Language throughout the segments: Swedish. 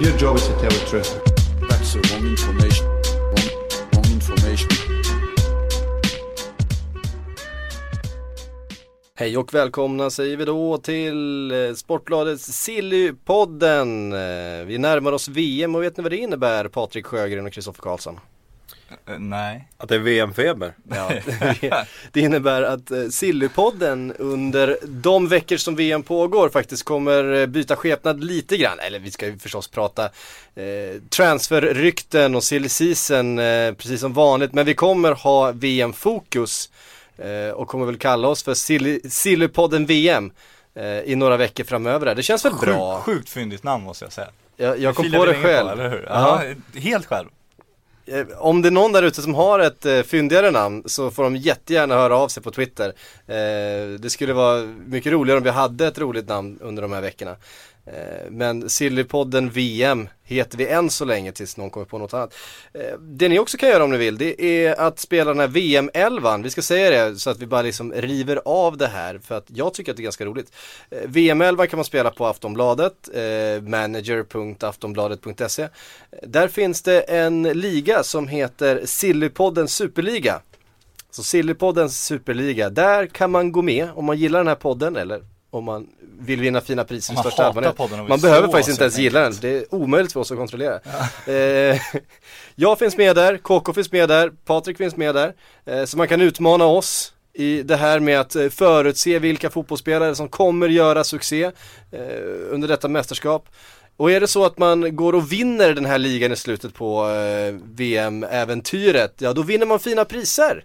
Your job is to tell the truth. That's the wrong information. Wrong, wrong information. Hej och välkomna säger vi då till eh, Sportbladets Sillypodden. Eh, Vi närmar oss VM och vet ni vad det innebär Patrik Sjögren och Kristoffer Karlsson? Nej. Att det är VM-feber? Ja, det, innebär att eh, Sillypodden under de veckor som VM pågår faktiskt kommer eh, byta skepnad lite grann. Eller vi ska ju förstås prata eh, transferrykten och silly season eh, precis som vanligt. Men vi kommer ha VM-fokus eh, och kommer väl kalla oss för Silly, Sillypodden VM eh, i några veckor framöver. Det känns väl bra? Sjukt, sjukt fyndigt namn måste jag säga. Jag, jag kom på det själv. eller hur? Ja. Ja, helt själv. Eh, om det är någon där ute som har ett eh, fyndigare namn så får de jättegärna höra av sig på Twitter. Eh, det skulle vara mycket roligare om vi hade ett roligt namn under de här veckorna. Eh, men Sillypodden VM heter vi än så länge tills någon kommer på något annat. Eh, det ni också kan göra om ni vill det är att spela den här VM-11. Vi ska säga det så att vi bara liksom river av det här för att jag tycker att det är ganska roligt. Eh, VM-11 kan man spela på Aftonbladet, manager.aftonbladet.se. Där finns det en liga som heter Sillypodden Superliga. Så Sillypoddens superliga, där kan man gå med om man gillar den här podden eller om man vill vinna fina priser i största allmänhet. Man behöver faktiskt inte ens gilla den, det är omöjligt för oss att kontrollera. Eh, jag finns med där, KK finns med där, Patrik finns med där. Eh, så man kan utmana oss i det här med att eh, förutse vilka fotbollsspelare som kommer göra succé eh, under detta mästerskap. Och är det så att man går och vinner den här ligan i slutet på eh, VM-äventyret, ja då vinner man fina priser.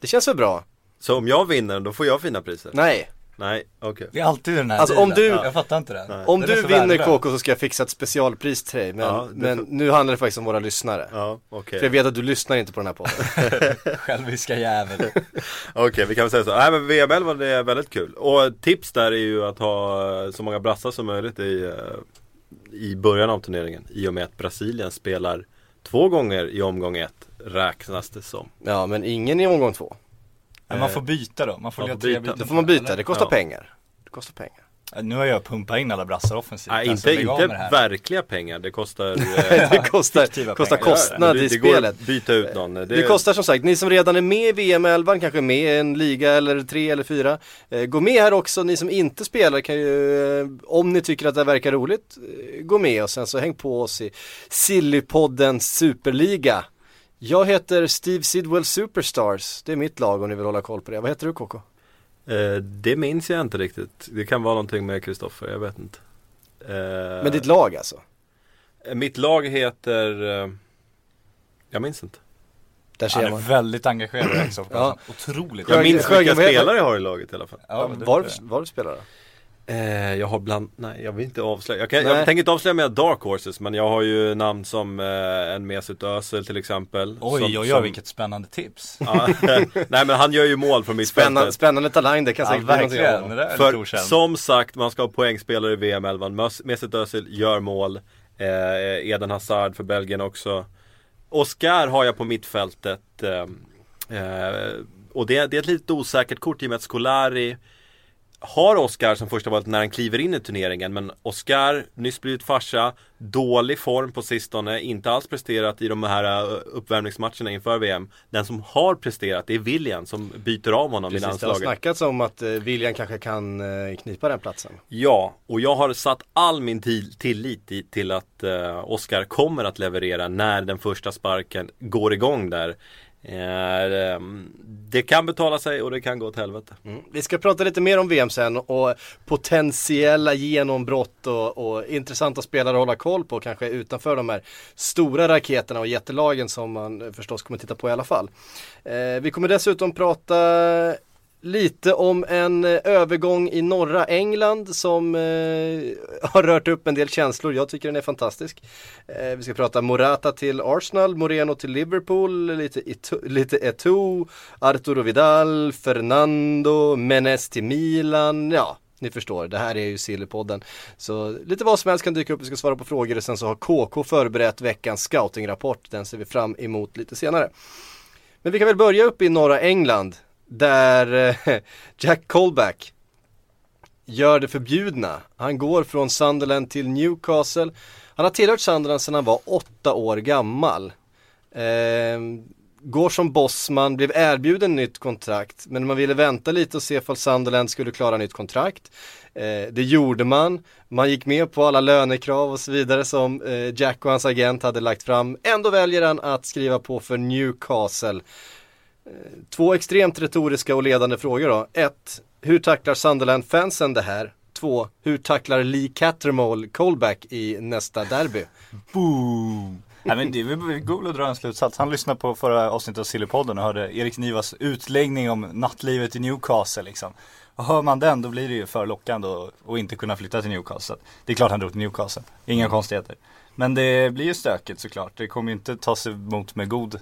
Det känns väl bra? Så om jag vinner, då får jag fina priser? Nej. Nej, okej. Det är alltid den här Alltså, om du- Jag fattar inte det. Om Den du vinner. KK så ska jag fixa ett specialpris till dig. Men, Ja, det men får- nu handlar det faktiskt om våra lyssnare. Ja, okej. För jag vet att du lyssnar inte på den här podden. Själviska jävel. Okej, vi kan väl säga så. Nej men VM11 det är väldigt kul. Och tips där är ju att ha så många brassar som möjligt i, eh, i början av turneringen. I och med att Brasilien spelar två gånger i omgång ett räknas det som. Ja, men ingen i omgång två. Men man får byta då. Man får Man får byta. Då får man byta, det kostar Ja. pengar. Det kostar pengar. Nu har jag pumpat in alla brassar offensivt. Nej, inte, inte verkliga pengar. Det kostar, eh, det kostar, kostar kostnad det, i det går spelet. att byta ut någon. Det, Det kostar som sagt, ni som redan är med i VM 11 kanske är med i en liga eller tre eller fyra. Eh, gå med här också, ni som inte spelar kan ju, eh, om ni tycker att det verkar roligt, eh, gå med och sen så häng på oss i Sillypoddens superliga. Jag heter Steve Sidwell Superstars, det är mitt lag om ni vill hålla koll på det. Vad heter du KK? Eh, det minns jag inte riktigt. Det kan vara någonting med Kristoffer, jag vet inte. Eh, Men ditt lag alltså? Mitt lag heter, eh, jag minns inte. Där ser Han är man. väldigt engagerad också. Ja. Otroligt. Jag minns vilka spelare jag har i laget i alla fall. Ja, men det- var, var du spelar då? Eh, jag har bland, nej jag vill inte avslöja. Jag, kan, jag tänker inte avslöja mina dark horses men jag har ju namn som eh, en Mesut Özil till exempel. Oj, som, oj, oj, som- vilket spännande tips. Ja, nej men han gör ju mål från Spännande, mittfältet. spännande talang, det kan Ja, säkert bli någonting där är För som sagt, man ska ha poängspelare i VM-11. Mes- Mesut Özil gör mål. Eh, Eden Hazard för Belgien också. Oscar har jag på mittfältet. Eh, eh, och det, det är ett lite osäkert kort i och med att Scolari har Oscar som första valet när han kliver in i turneringen men Oscar, nyss blivit farsa, dålig form på sistone, inte alls presterat i de här uh, uppvärmningsmatcherna inför VM. Den som har presterat det är William som byter av honom i Precis, det har landslaget. snackats om att eh, William kanske kan eh, knipa den platsen. Ja, och jag har satt all min till- tillit i, till att Oscar kommer att leverera när den första sparken går igång där. Ehm, det kan betala sig och det kan gå åt helvete. Mm. Vi ska prata lite mer om VM sen och potentiella genombrott och, och intressanta spelare att hålla koll på kanske utanför de här stora raketerna och jättelagen som man förstås kommer titta på i alla fall. Eh, vi kommer dessutom prata Lite om en eh, övergång i norra England som eh, har rört upp en del känslor. Jag tycker den är fantastisk. Eh, vi ska prata Morata till Arsenal, Moreno till Liverpool, lite, Ito- lite Eto, Arturo Vidal, Fernando, Menes till Milan. Ja, ni förstår, det här är ju Sillypodden. Så lite vad som helst kan dyka upp, vi ska svara på frågor och sen så har KK förberett veckans scoutingrapport. Den ser vi fram emot lite senare. Men vi kan väl börja uppe i norra England där eh, Jack Colback gör det förbjudna. Han går från Sunderland till Newcastle. Han har tillhört Sunderland sedan han var åtta år gammal. Eh, går som bossman, blev erbjuden nytt kontrakt men man ville vänta lite och se ifall Sunderland skulle klara nytt kontrakt. Eh, det gjorde man, man gick med på alla lönekrav och så vidare som eh, Jack och hans agent hade lagt fram. Ändå väljer han att skriva på för Newcastle. Två extremt retoriska och ledande frågor då. Ett, hur tacklar Sunderland-fansen det här? Två, hur tacklar Lee Cattermole Colback i nästa derby? Boom! Nej men det är väl att dra en slutsats. Han lyssnade på förra avsnittet av Sillypodden och hörde Erik Nivas utläggning om nattlivet i Newcastle liksom. Och hör man den då blir det ju för lockande att att inte kunna flytta till Newcastle. Det är klart han drog till Newcastle, inga konstigheter. Men det blir ju stökigt såklart. Det kommer ju inte tas emot med god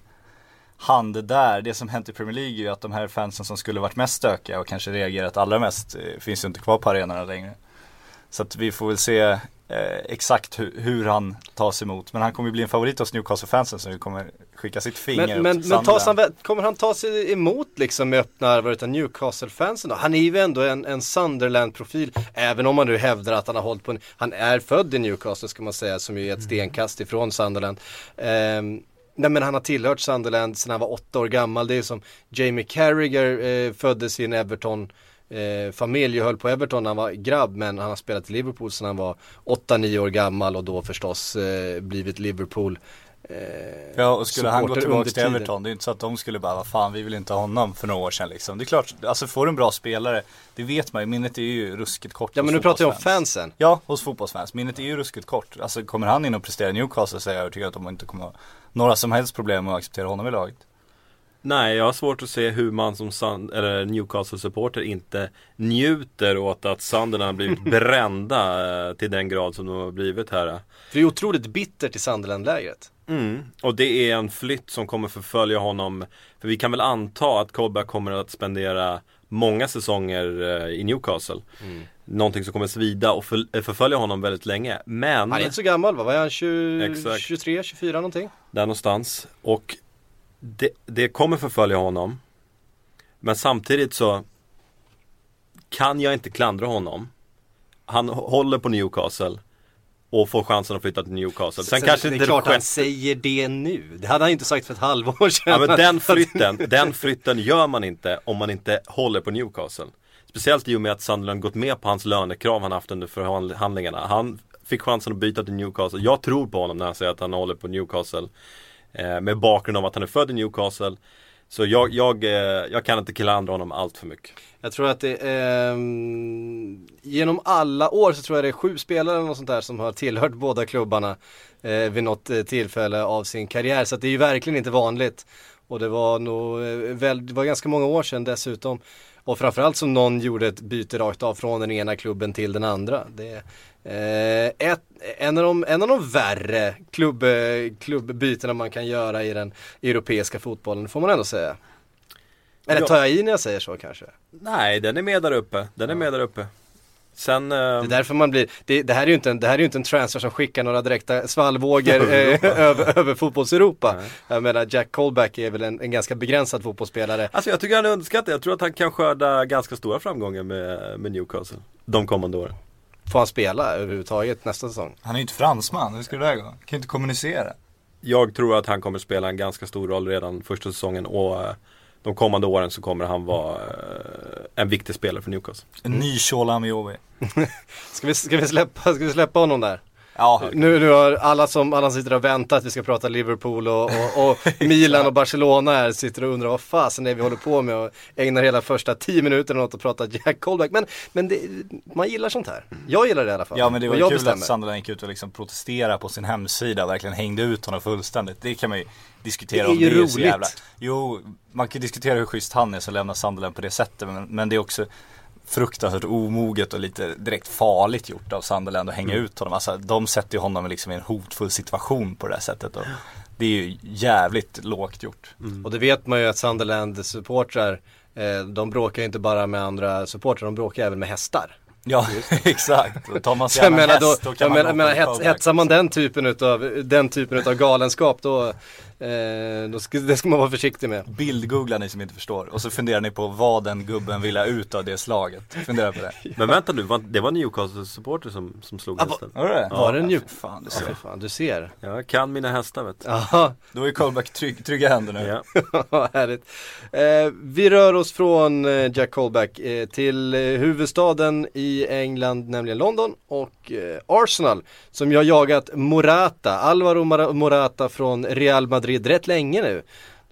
hand där. Det som hänt i Premier League är ju att de här fansen som skulle varit mest stökiga och kanske reagerat allra mest eh, finns ju inte kvar på arenorna längre. Så att vi får väl se eh, exakt hu- hur han tas emot. Men han kommer ju bli en favorit hos Newcastle-fansen vi kommer skicka sitt finger Men, men, men tas han, kommer han ta sig emot liksom med öppna armar utav Newcastle-fansen då? Han är ju ändå en, en Sunderland-profil, även om man nu hävdar att han har hållit på en, han är född i Newcastle ska man säga, som ju är ett stenkast ifrån Sunderland. Ehm, nej men han har tillhört Sunderland sedan han var åtta år gammal, det är som Jamie Carragher eh, föddes i en Everton eh, familj och höll på Everton när han var grabb men han har spelat i Liverpool sedan han var 8-9 år gammal och då förstås eh, blivit Liverpool eh, Ja och skulle han gå tillbaka till. Everton, det är inte så att de skulle bara, vad fan vi vill inte ha honom för några år sedan liksom. Det är klart, alltså får du en bra spelare, det vet man ju, minnet är ju ruskigt kort Ja men nu pratar jag om fansen. Ja, hos fotbollsfans. Minnet är ju ruskigt kort. Alltså kommer han in och presterar i Newcastle så är jag övertygad att de inte kommer ha några som helst problem med att acceptera honom i laget. Nej, jag har svårt att se hur man som Newcastle-supporter inte njuter åt att Sunderland har blivit brända eh, till den grad som de har blivit här. För det är otroligt bittert i Sunderland-lägret. Mm. Och det är en flytt som kommer förfölja honom. För vi kan väl anta att Colback kommer att spendera många säsonger eh, i Newcastle. Någonting som kommer svida och eh, förfölja honom väldigt länge. Men Han är inte så gammal va? Vad är han? 20, Exakt. 23, 24 någonting? där någonstans. Och det, det kommer förfölja honom. Men samtidigt så kan jag inte klandra honom. Han hå- håller på Newcastle och får chansen att flytta till Newcastle. Sen, kanske det inte är klart han säger det nu. Det hade han inte sagt för ett halvår sedan. Ja men den flytten, den flytten gör man inte om man inte håller på Newcastle. Speciellt i och med att Sunderland gått med på hans lönekrav han haft under förhandlingarna. Han fick chansen att byta till Newcastle. Jag tror på honom när han säger att han håller på Newcastle. Eh, med bakgrund av att han är född i Newcastle. Så jag, jag, eh, jag kan inte klandra honom allt för mycket. Jag tror att det eh, genom alla år så tror jag det är sju spelare eller något sånt där som har tillhört båda klubbarna eh, vid något eh, tillfälle av sin karriär. Så att det är ju verkligen inte vanligt. Och det var nog, eh, väl, det var ganska många år sedan dessutom. Och framförallt som någon gjorde ett byte rakt av från den ena klubben till den andra. Det är eh, ett, en, av de, en av de värre klubb, eh, klubbbytena man kan göra i den europeiska fotbollen, får man ändå säga. Eller tar jag i när jag säger så kanske? Nej, den är med där uppe. Den är med där uppe. Sen... Eh, Det är därför man blir, det, det här är ju inte en, det här är inte en transfer som skickar några direkta svallvågor eh, över, över fotbolls-Europa. Jag menar Jack Colback är väl en, en ganska begränsad fotbollsspelare. Alltså jag tycker han är underskattad. Jag tror att han kan skörda ganska stora framgångar med, med Newcastle. De kommande åren. Får han spela överhuvudtaget nästa säsong? Han är ju inte fransman, hur ska det där gå? Han kan ju inte kommunicera. Jag tror att han kommer spela en ganska stor roll redan första säsongen och eh, de kommande åren så kommer han vara eh, en viktig spelare för Newcastle. En ny Shola Amiobi. Ska vi, ska vi, släppa, ska vi släppa honom där? Ja, Nu, nu har alla som, alla som sitter och väntar att vi ska prata Liverpool och, och, och Milan och Barcelona här sitter och undrar vad fasen det är vi håller på med och ägnar hela första tio minuterna åt att prata Jack Colback. Men, men det, man gillar sånt här. Jag gillar det i alla fall. Ja men det var ju kul bestämmer. att Sunderland gick ut och liksom protesterade på sin hemsida och verkligen hängde ut honom fullständigt. Det kan man ju diskutera Det är om ju det är så roligt. jävla Jo, man kan ju diskutera hur schysst han är som lämnar Sunderland på det sättet men, men det är också fruktansvärt omoget och lite direkt farligt gjort av Sunderland att hänga ut honom. Alltså de sätter ju honom liksom i en hotfull situation på det här sättet. Och det är ju jävligt lågt gjort. Och det vet man ju att Sunderland supportrar eh, de bråkar ju inte bara med andra supportrar, de bråkar även med hästar. Ja, exakt. Och tar man sig an en då, häst, då kan jag man menar, hets, hetsar man den typen utav, den typen utav galenskap då, eh, då ska, det ska man vara försiktig med. Bildgooglar ni som inte förstår och så funderar ni på vad den gubben ville ha ut av det slaget. Fundera på det. Men vänta nu, det var Newcastle-supporter som, som slog Ah, hästen. Var det Var det Ja, för Fan, du Ja, ser. fy fan, du ser. Jag kan mina hästar vet du. Då är Colback trygg, trygga händer nu. Ja. härligt. Eh, vi rör oss från eh, Jack Colback eh, till eh, huvudstaden i England, nämligen London och eh, Arsenal som ju har jagat Morata, Alvaro Morata från Real Madrid rätt länge nu.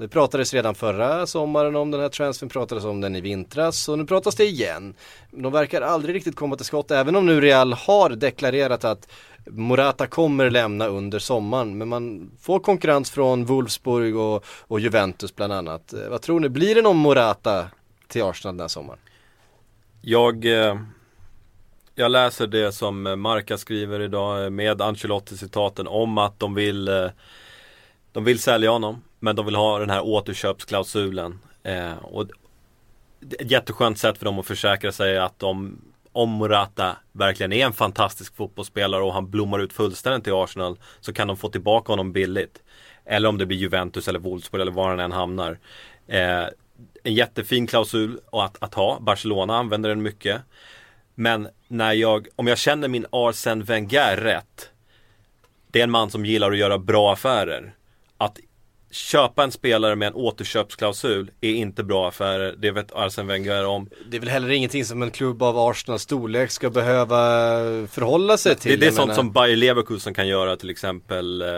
Det pratades redan förra sommaren om den här transfern, pratades om den i vintras och nu pratas det igen. De verkar aldrig riktigt komma till skott även om nu Real har deklarerat att Morata kommer lämna under sommaren men man får konkurrens från Wolfsburg och, och Juventus bland annat. Eh, vad tror ni, blir det någon Morata till Arsenal den här sommaren? Jag, eh, jag läser det som Marca skriver idag med Ancelotti-citaten om att de vill eh, de vill sälja honom men de vill ha den här återköpsklausulen. Eh, och det är ett jätteskönt sätt för dem att försäkra sig att de om Morata verkligen är en fantastisk fotbollsspelare och han blommar ut fullständigt i Arsenal så kan de få tillbaka honom billigt. Eller om det blir Juventus eller Wolfsburg eller var han än hamnar. Eh, en jättefin klausul att, att ha. Barcelona använder den mycket. Men när jag, om jag känner min Arsene Wenger rätt. Det är en man som gillar att göra bra affärer. Att köpa en spelare med en återköpsklausul är inte bra affärer. Det vet Arsene Wenger om. Det är väl heller ingenting som en klubb av Arsenals storlek ska behöva förhålla sig till. Det, det är sånt menar- som Bayer Leverkusen kan göra till exempel eh,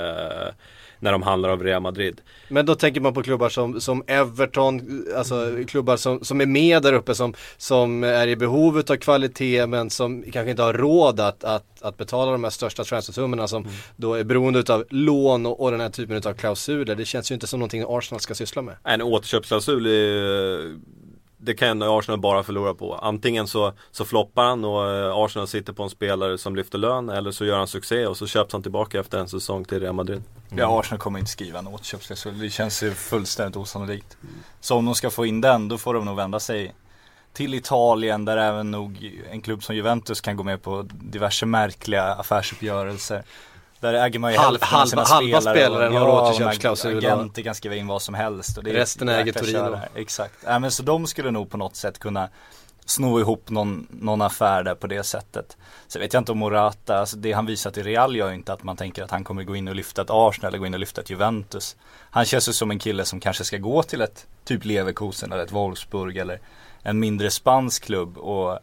när de handlar av Real Madrid. Men då tänker man på klubbar som, som Everton, alltså klubbar som, som är med där uppe som, som är i behovet av kvalitet men som kanske inte har råd att, att, att betala de här största transfersummorna som då är beroende av lån och, och den här typen av klausuler. Det känns ju inte som någonting Arsenal ska syssla med. En återköpsklausul är, det kan Arsenal bara förlora på. Antingen så, så floppar han och eh, Arsenal sitter på en spelare som lyfter lön eller så gör han succé och så köps han tillbaka efter en säsong till Real Madrid. Ja, Arsenal kommer inte skriva en återköpsklausul. Det känns ju fullständigt osannolikt. Så om de ska få in den, då får de nog vända sig till Italien där även nog en klubb som Juventus kan gå med på diverse märkliga affärsuppgörelser. Där äger man ju Halv- halva- halva spelare. har Ja, återköpsklausul Agenter kan skriva in vad som helst. Och det är Resten ett äger Torino. Exakt. Ja, men så de skulle nog på något sätt kunna sno ihop någon, någon affär där på det sättet. Så vet jag inte om Morata, alltså det han visat i Real gör ju inte att man tänker att han kommer gå in och lyfta ett Arsenal eller gå in och lyfta ett Juventus. Han känns ju som en kille som kanske ska gå till ett typ Leverkusen eller ett Wolfsburg eller en mindre spansk klubb och,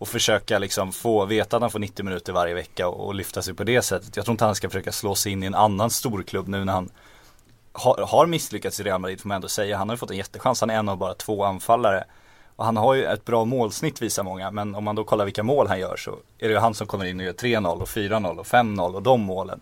och försöka liksom få, veta att han får 90 minuter varje vecka och, och lyfta sig på det sättet. Jag tror inte han ska försöka slå sig in i en annan storklubb nu när han har, har misslyckats i Real Madrid får man ändå säga. Han har ju fått en jättechans. Han är en av bara två anfallare. Och han har ju ett bra målsnitt visar många. Men om man då kollar vilka mål han gör så är det ju han som kommer in och gör 3-0 och 4-0 och 5-0 och de målen.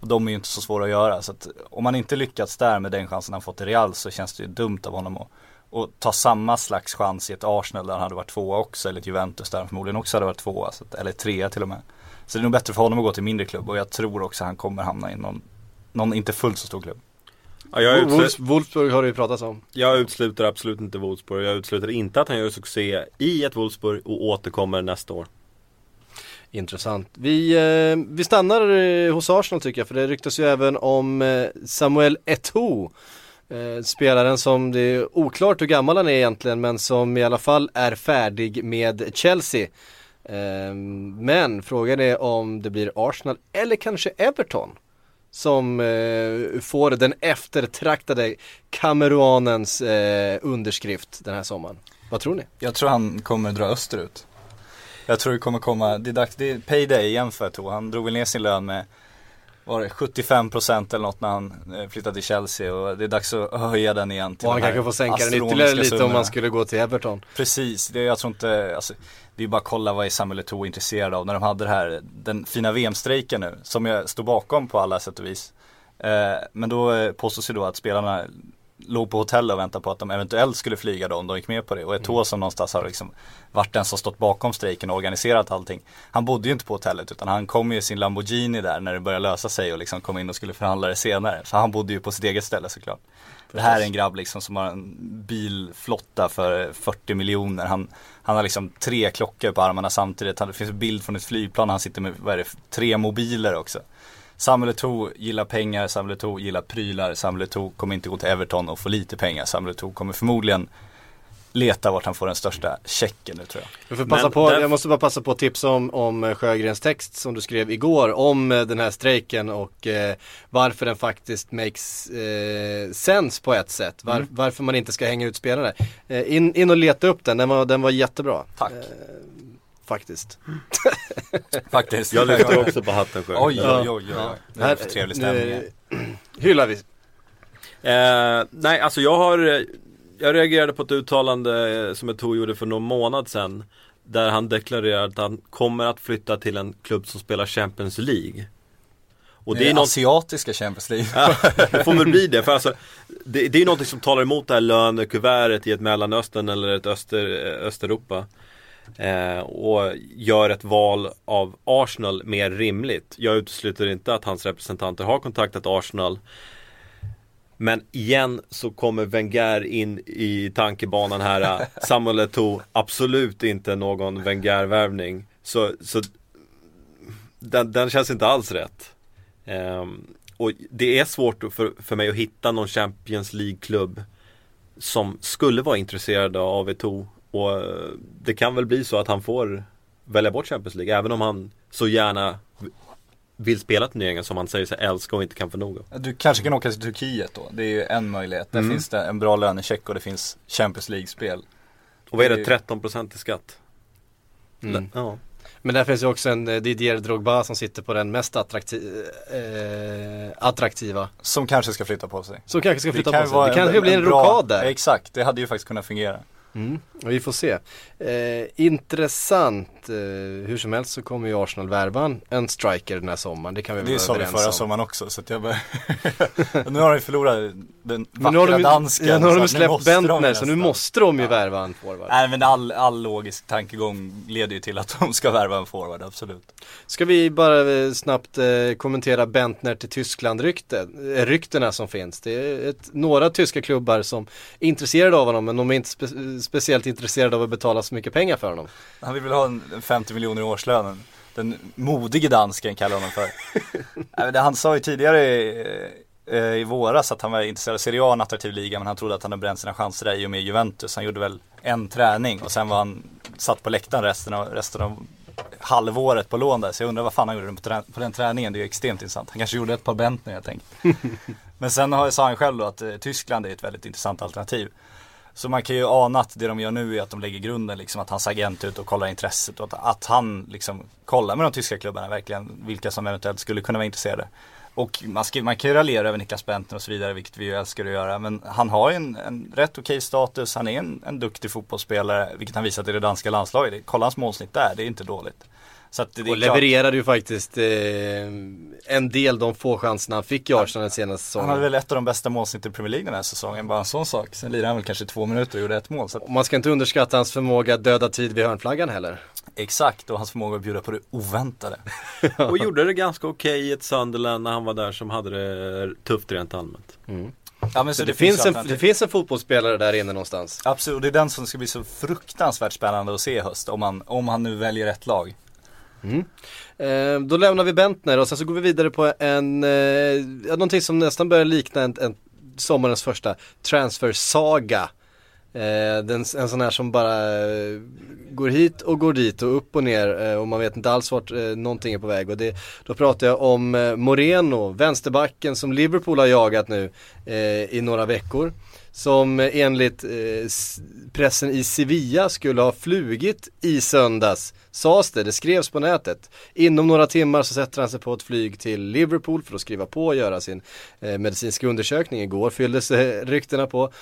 Och de är ju inte så svåra att göra. Så att om man inte lyckats där med den chansen han fått i Real så känns det ju dumt av honom att och ta samma slags chans i ett Arsenal där han hade varit tvåa också. Eller ett Juventus där han förmodligen också hade varit tvåa. Så att, eller trea till och med. Så det är nog bättre för honom att gå till mindre klubb. Och jag tror också han kommer hamna i någon, någon inte fullt så stor klubb. Ja, jag, Wolfs, utsluter, Wolfsburg har det ju pratats om. jag utesluter absolut inte Wolfsburg. Jag utesluter inte att han gör succé i ett Wolfsburg och återkommer nästa år. Intressant. Vi, eh, vi stannar eh, hos Arsenal tycker jag, för det ryktas ju även om eh, Samuel Eto'o. Eh, spelaren som det är oklart hur gammal han är egentligen, men som i alla fall är färdig med Chelsea. Eh, men frågan är om det blir Arsenal eller kanske Everton som eh, får den eftertraktade kameruanens eh, underskrift den här sommaren. Vad tror ni? Jag tror han kommer dra österut. Jag tror det kommer komma, det är dags, det är payday igen för Eto'o. Han drog väl ner sin lön med var det 75% eller något när han eh, flyttade till Chelsea och det är dags att höja den igen till Och han kanske får sänka den ytterligare lite om summorna. man skulle gå till Everton. Precis, det, jag tror inte, alltså, det är bara att kolla vad är Samuel Eto'o intresserad av när de hade det här, den fina VM-strejken nu, som jag står bakom på alla sätt och vis. Eh, men då eh, påstås ju då att spelarna låg på hotell och väntade på att de eventuellt skulle flyga då om de gick med på det. Och Eto'o som någonstans har liksom varit den som stått bakom strejken och organiserat allting. Han bodde ju inte på hotellet utan han kom ju i sin Lamborghini där när det började lösa sig och liksom kom in och skulle förhandla det senare. Så han bodde ju på sitt eget ställe såklart. Det här är en grabb liksom som har en bilflotta för 40 miljoner. Han, han har liksom tre klockor på armarna samtidigt. Han- Det finns en bild från ett flygplan. Han sitter med, vad är det, tre mobiler också. Samuel Eto'o gillar pengar, Samuel Eto'o gillar prylar, Samuel Eto'o kommer inte gå till Everton och få lite pengar. Samuel Eto'o kommer förmodligen leta vart han får den största checken nu tror jag. Jag, får passa Men på, där- jag måste bara passa på att tipsa om, om Sjögrens text som du skrev igår om eh, den här strejken och eh, varför den faktiskt makes eh, sense på ett sätt. Var, Varför man inte ska hänga ut spelare. Eh, in, in och leta upp den, den var, den var jättebra. Tack. Eh, faktiskt. Faktiskt. Jag lyfter också på hatten själv. Oj, Ja. oj, oj, oj. Ja. Det är för trevlig stämning. nu, hyllar vi. Eh, nej, alltså jag har Jag reagerade på ett uttalande eh, som Eto'o gjorde för någon månad sedan Där han deklarerade att han kommer att flytta till en klubb som spelar Champions League Och det är något Asiatiska Champions League. Ja, det får väl bli det. För alltså, det, det är något som talar emot det här lönekuvertet i ett Mellanöstern eller ett Öster, Östeuropa. Eh, och gör ett val av Arsenal mer rimligt. Jag utesluter inte att hans representanter har kontaktat Arsenal. Men igen så kommer Wenger in i tankebanan här. Samuel Eto'o, absolut inte någon Wenger-värvning. Så, så den, den känns inte alls rätt. Ehm, och det är svårt för, för mig att hitta någon Champions League-klubb som skulle vara intresserad av Eto'o. Och eh, det kan väl bli så att han får välja bort Champions League, även om han så gärna vill spela turneringen som han säger sig älska och inte kan få nog av. Du kanske kan åka till Turkiet då. Det är ju en möjlighet. Där Mm. finns det en bra lönecheck och det finns Champions League-spel. Och vad är Det det, är- 13% i skatt? Mm. Ja. Men där finns ju också en eh, Didier Drogba som sitter på den mest attrakti- eh, attraktiva. Som kanske ska flytta på sig. Som kanske ska flytta kan på sig. vara Det kanske blir en bra- rokad där. Exakt, det hade ju faktiskt kunnat fungera. Mm, vi får se. Eh, intressant. Eh, hur som helst så kommer ju Arsenal värva en- striker den här sommaren. Det kan vi Det vara sa vi överens förra om. sommaren också så jag bara Nu har de förlorat den Men nu har vackra de, dansken. ja, nu har de släppt Bentner så nu måste de ju värva en forward. Nej men all, all logisk tankegång leder ju till att de ska värva en forward, absolut. Ska vi bara eh, snabbt eh, kommentera Bentner till Tyskland-rykten, eh, som finns. Det är ett, några tyska klubbar som är intresserade av honom men de är inte speciellt intresserade av att betala så mycket pengar för honom. Han vill väl ha en en 50 miljoner i årslönen. Den modige dansken kallar honom för. Han sa ju tidigare eh, i våras att han var intresserad av Serie A, en attraktiv liga, men han trodde att han hade bränt sina chanser där i och med Juventus. Han gjorde väl en träning och sen var han satt på läktaren resten av, resten av halvåret på lån där. Så jag undrar vad fan han gjorde på, den träningen. Det är ju extremt intressant. Han kanske gjorde ett par Bentner helt enkelt. Men sen har, sa han själv då att eh, Tyskland är ett väldigt intressant alternativ. Så man kan ju ana att det de gör nu är att de lägger grunden liksom att hans agent är ute och kollar intresset och att, att han liksom kollar med de tyska klubbarna verkligen vilka som eventuellt skulle kunna vara intresserade. Och man, ska, man kan ju raljera över Niklas Bentner och så vidare, vilket vi ju älskar att göra. Men han har ju en, en rätt okej status, han är en, en duktig fotbollsspelare, vilket han visat i det danska landslaget. Kolla hans målsnitt där, det är inte dåligt. Så att det, det är Och klart- levererade ju faktiskt eh, en del de få chanserna han fick i Arsenal den senaste Han hade säsongen. väl ett av de bästa målsnitten i Premier League den här säsongen, bara en sån sak. Sen lirade han väl kanske två minuter och gjorde ett mål. Så att, Och man ska inte underskatta hans förmåga att döda tid vid hörnflaggan heller. exakt, och hans förmåga att bjuda på det oväntade. Och gjorde det ganska okej i ett Sunderland när han var där som hade det tufft rent allmänt. Ja, men Så det, finns en, det finns en fotbollsspelare där inne någonstans. Absolut, och det är den som ska bli så fruktansvärt spännande att se i höst. Om han, om han nu väljer rätt lag. Mm. Eh, då lämnar vi Bentner och sen så går vi vidare på en, eh, ja, någonting som nästan börjar likna en, en sommarens första transfer-saga. Eh, den, en sån här som bara eh, går hit och går dit och upp och ner eh, och man vet inte alls vart eh, någonting är på väg. Och det, då pratar jag om eh, Moreno, vänsterbacken som Liverpool har jagat nu eh, i några veckor. Som enligt eh, pressen i Sevilla skulle ha flugit i söndags, sades det, det skrevs på nätet. Inom några timmar så sätter han sig på ett flyg till Liverpool för att skriva på och göra sin eh, medicinska undersökning. Igår fylldes eh, ryktena på.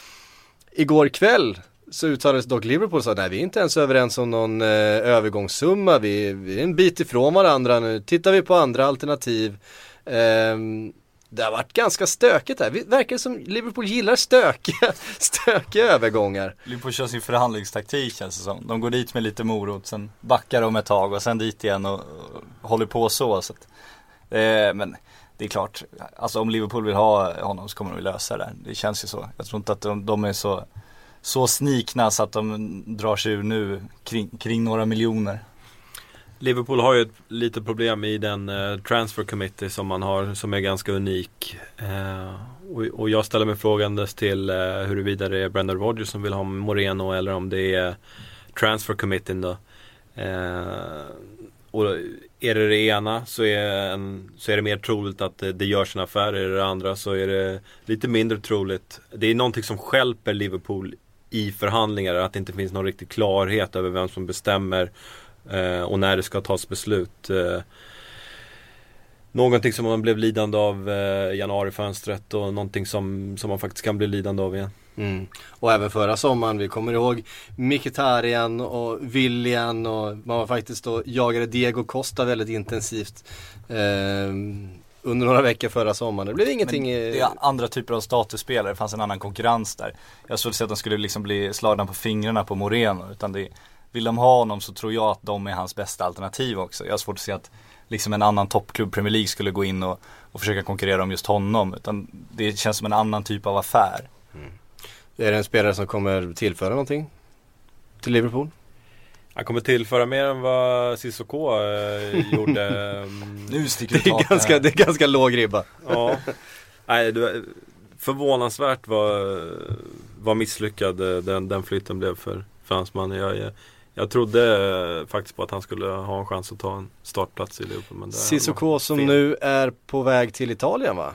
Igår kväll så uttalades dock Liverpool så att nej vi är inte ens överens om någon eh, övergångssumma, vi, vi är en bit ifrån varandra nu, tittar vi på andra alternativ. Ehm, det har varit ganska stökigt här, det verkar som Liverpool gillar stökiga, stökiga övergångar. Liverpool kör sin förhandlingstaktik känns det som. De går dit med lite morot, sen backar de ett tag och sen dit igen och, och håller på så. så att, eh, men det är klart, alltså om Liverpool vill ha honom så kommer de att lösa det. Det känns ju så. Jag tror inte att de, de är så, så snikna så att de drar sig ur nu kring, kring några miljoner. Liverpool har ju ett litet problem i den eh, transfer committee som man har som är ganska unik. Eh, och, och jag ställer mig frågandes till eh, huruvida det är Brendan Rodgers som vill ha Moreno eller om det är transfer committee då. Eh, och är det det ena så är, en, så är det mer troligt att det, det görs en affär. Är det det andra så är det lite mindre troligt. Det är någonting som skälper Liverpool i förhandlingar. Att det inte finns någon riktig klarhet över vem som bestämmer och när det ska tas beslut. Eh, någonting som man blev lidande av eh, januarifönstret och någonting som, som man faktiskt kan bli lidande av igen. Mm. Och även förra sommaren, vi kommer ihåg Mkhitaryan och Willian och man var faktiskt då jagade Diego Costa väldigt intensivt ehm, under några veckor förra sommaren. Det blev ingenting Men det är andra typer av statusspelare, det fanns en annan konkurrens där. Jag såg att de skulle liksom bli slagna på fingrarna på Moreno. Utan det, vill de ha honom så tror jag att de är hans bästa alternativ också. Jag har svårt att se att liksom en annan toppklubb, Premier League, skulle gå in och, och försöka konkurrera om just honom. Utan det känns som en annan typ av affär. Är det en spelare som kommer tillföra någonting till Liverpool? Han kommer tillföra mer än vad Cissoko eh, gjorde. mm, Nu sticker Det är, ganska, här. det är ganska låg ribba. Ja, nej, det var förvånansvärt vad, vad misslyckad eh, den, den flytten blev för fransmannen. Jag, jag, jag trodde eh, faktiskt på att han skulle ha en chans att ta en startplats i Liverpool. Men Sissoko som fel. nu är på väg till Italien va?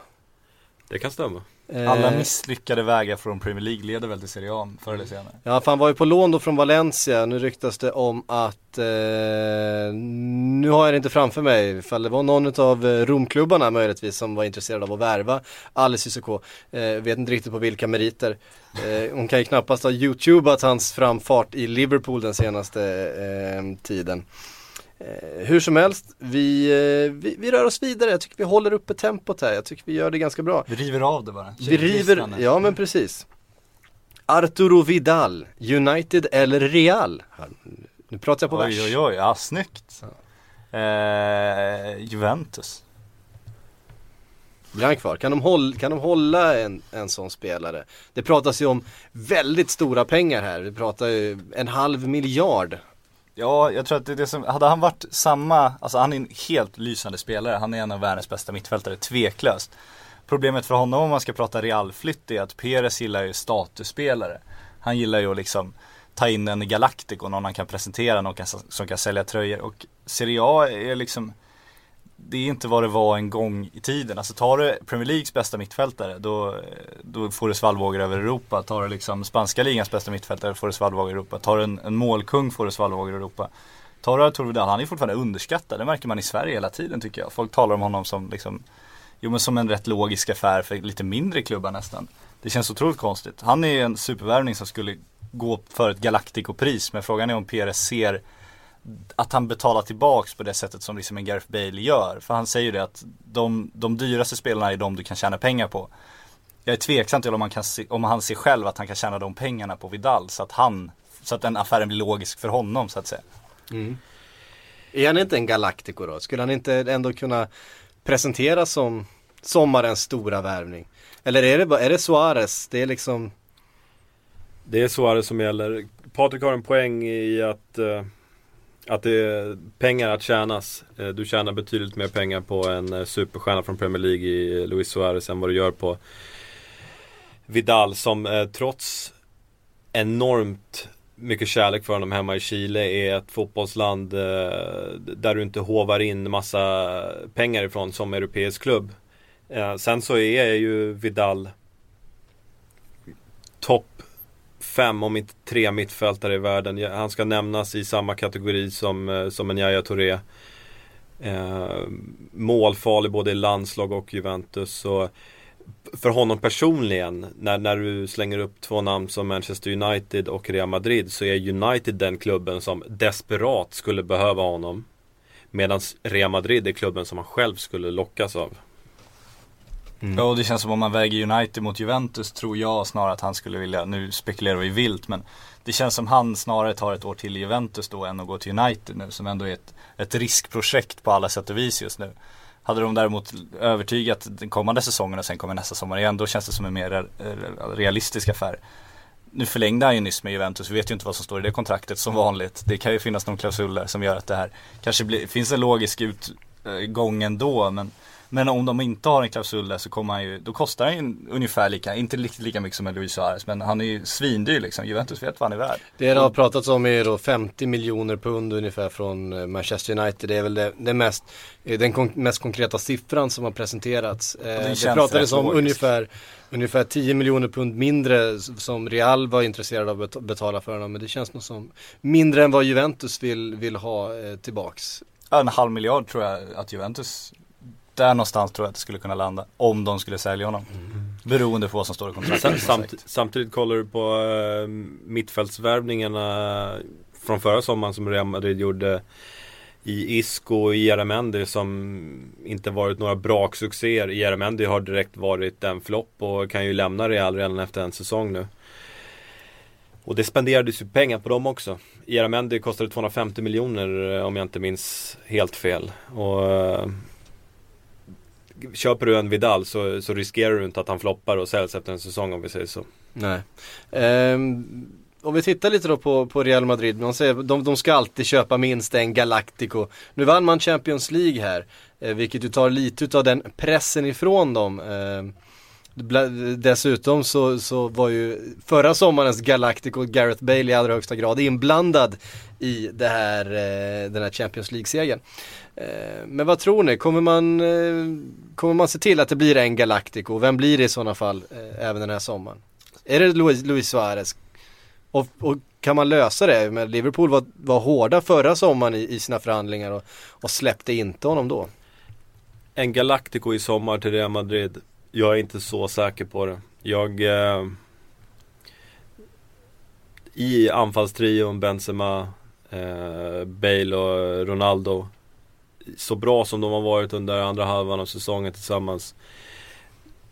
det kan stämma. Alla Eh, misslyckade vägar från Premier League leder väl till Serie A förr eller senare. Ja, för han var ju på lån då från Valencia. Nu ryktas det om att, eh, nu har jag det inte framför mig, ifall det var någon av eh, Romklubbarna möjligtvis som var intresserad av att värva Alice Cissoko. Eh, vet inte riktigt på vilka meriter. Eh, hon kan ju knappast ha youtubat hans framfart i Liverpool den senaste eh, tiden. Eh, hur som helst, vi, eh, vi, vi rör oss vidare. Jag tycker vi håller uppe tempot här. Jag tycker vi gör det ganska bra. Vi river av det bara. Vi river, ja men precis. Arturo Vidal, United eller Real? Nu pratar jag på vers. Oj oj oj, ja snyggt. Eh, Juventus. Blir han kvar? Kan de hålla, kan de hålla en, en sån spelare? Det pratas ju om väldigt stora pengar här. Vi pratar ju en halv miljard. Ja, jag tror att det är det som, hade han varit samma, alltså han är en helt lysande spelare, han är en av världens bästa mittfältare, tveklöst. Problemet för honom om man ska prata realflytt är att Perez gillar ju statusspelare. Han gillar ju att liksom ta in en Galactico, någon han kan presentera, någon som kan sälja tröjor. Och Serie A är liksom, det är inte vad det var en gång i tiden. Alltså tar du Premier Leagues bästa mittfältare då, då får du svallvågor över Europa. Tar du liksom spanska ligans bästa mittfältare får du svallvågor i Europa. Tar du en, en målkung får du svallvågor i Europa. Tar du Arturo Vidal, han är fortfarande underskattad. Det märker man i Sverige hela tiden tycker jag. Folk talar om honom som liksom, jo men som en rätt logisk affär för lite mindre klubbar nästan. Det känns otroligt konstigt. Han är en supervärvning som skulle gå för ett Galactico-pris. Men frågan är om PRS ser att han betalar tillbaks på det sättet som liksom en Gareth Bale gör. För han säger ju det att de, de dyraste spelarna är de du kan tjäna pengar på. Jag är tveksam till om, man kan se, om han ser själv att han kan tjäna de pengarna på Vidal så att han, så att den affären blir logisk för honom så att säga. Är han inte en Galactico då? Skulle han inte ändå kunna presenteras som sommarens stora värvning? Eller är det, bara- är det Suarez? Det är liksom Det är Suarez som gäller. Patrik har en poäng i att, eh, att det är pengar att tjänas. Eh, du tjänar betydligt mer pengar på en eh, superstjärna från Premier League i Luis Suarez än vad du gör på Vidal som eh, trots enormt mycket kärlek för honom hemma i Chile är ett fotbollsland där du inte hovar in massa pengar ifrån som europeisk klubb. Sen så är ju Vidal topp fem, om inte tre mittfältare i världen. Han ska nämnas i samma kategori som, eh, som en Yahya Touré. Eh, målfarlig både i landslag och Juventus. Så för honom personligen, när, när du slänger upp två namn som Manchester United och Real Madrid så är United den klubben som desperat skulle behöva honom. Medan Real Madrid är klubben som han själv skulle lockas av. Ja och det känns som om man väger United mot Juventus tror jag snarare att han skulle vilja, nu spekulerar vi vilt men Det känns som han snarare tar ett år till i Juventus då än att gå till United nu som ändå är ett, ett riskprojekt på alla sätt och vis just nu. Hade de däremot övertygat den kommande säsongen och sen kommer nästa sommar igen då känns det som en mer re- realistisk affär. Nu förlängde han ju nyss med Juventus, vi vet ju inte vad som står i det kontraktet som vanligt. Det kan ju finnas någon klausul där som gör att det här kanske blir, finns en logisk utgång ändå men men om de inte har en klausul där så kommer han ju, då kostar han ju ungefär lika, inte riktigt lika mycket som en Luis Suarez men han är ju svindyr liksom. Juventus vet vad han är värd. Det det har pratats om är då 50 miljoner pund ungefär från eh, Manchester United. Det är väl det, det mest, eh, den kon mest konkreta siffran som har presenterats. Eh, det pratades om ungefär, ungefär 10 miljoner pund mindre som Real var intresserad av att bet- betala för honom. Men det känns nog som mindre än vad Juventus vill, vill ha tillbaks. En halv miljard tror jag att Juventus, där någonstans tror jag att det skulle kunna landa. Om de skulle sälja honom. Beroende på vad som står i kontraktet. Samt, samtidigt kollar du på uh, mittfältsvärvningarna från förra sommaren som Real Madrid gjorde i Isco och Ieramendi som inte varit några braksuccéer. Ieramendi har direkt varit en flopp och kan ju lämna Real redan efter en säsong nu. Och det spenderades ju pengar på dem också. Ieramendi kostade 250 miljoner eh, om jag inte minns helt fel. Och eh, Köper du en Vidal så, så riskerar du inte att han floppar och säljs efter en säsong om vi säger så. Nej. Um, om vi tittar lite då på, på Real Madrid, man säger, de, de ska alltid köpa minst en Galactico. Nu vann man Champions League här, eh, vilket ju tar lite av den pressen ifrån dem. Ehm, Dessutom så, så var ju förra sommarens Galactico Gareth Bale i allra högsta grad inblandad i det här, eh, den här Champions League-segern. Eh, men vad tror ni, kommer man, eh, kommer man se till att det blir en Galactico? Vem blir det i sådana fall även den här sommaren? Är det Luis, Luis Suarez? Och, och kan man lösa det? Men Liverpool var, var hårda förra sommaren i, i sina förhandlingar och, och släppte inte honom då. En Galactico i sommar till Real Madrid. Jag är inte så säker på det. Jag... Eh, I anfallstrion Benzema, eh, Bale och Ronaldo. Så bra som de har varit under andra halvan av säsongen tillsammans.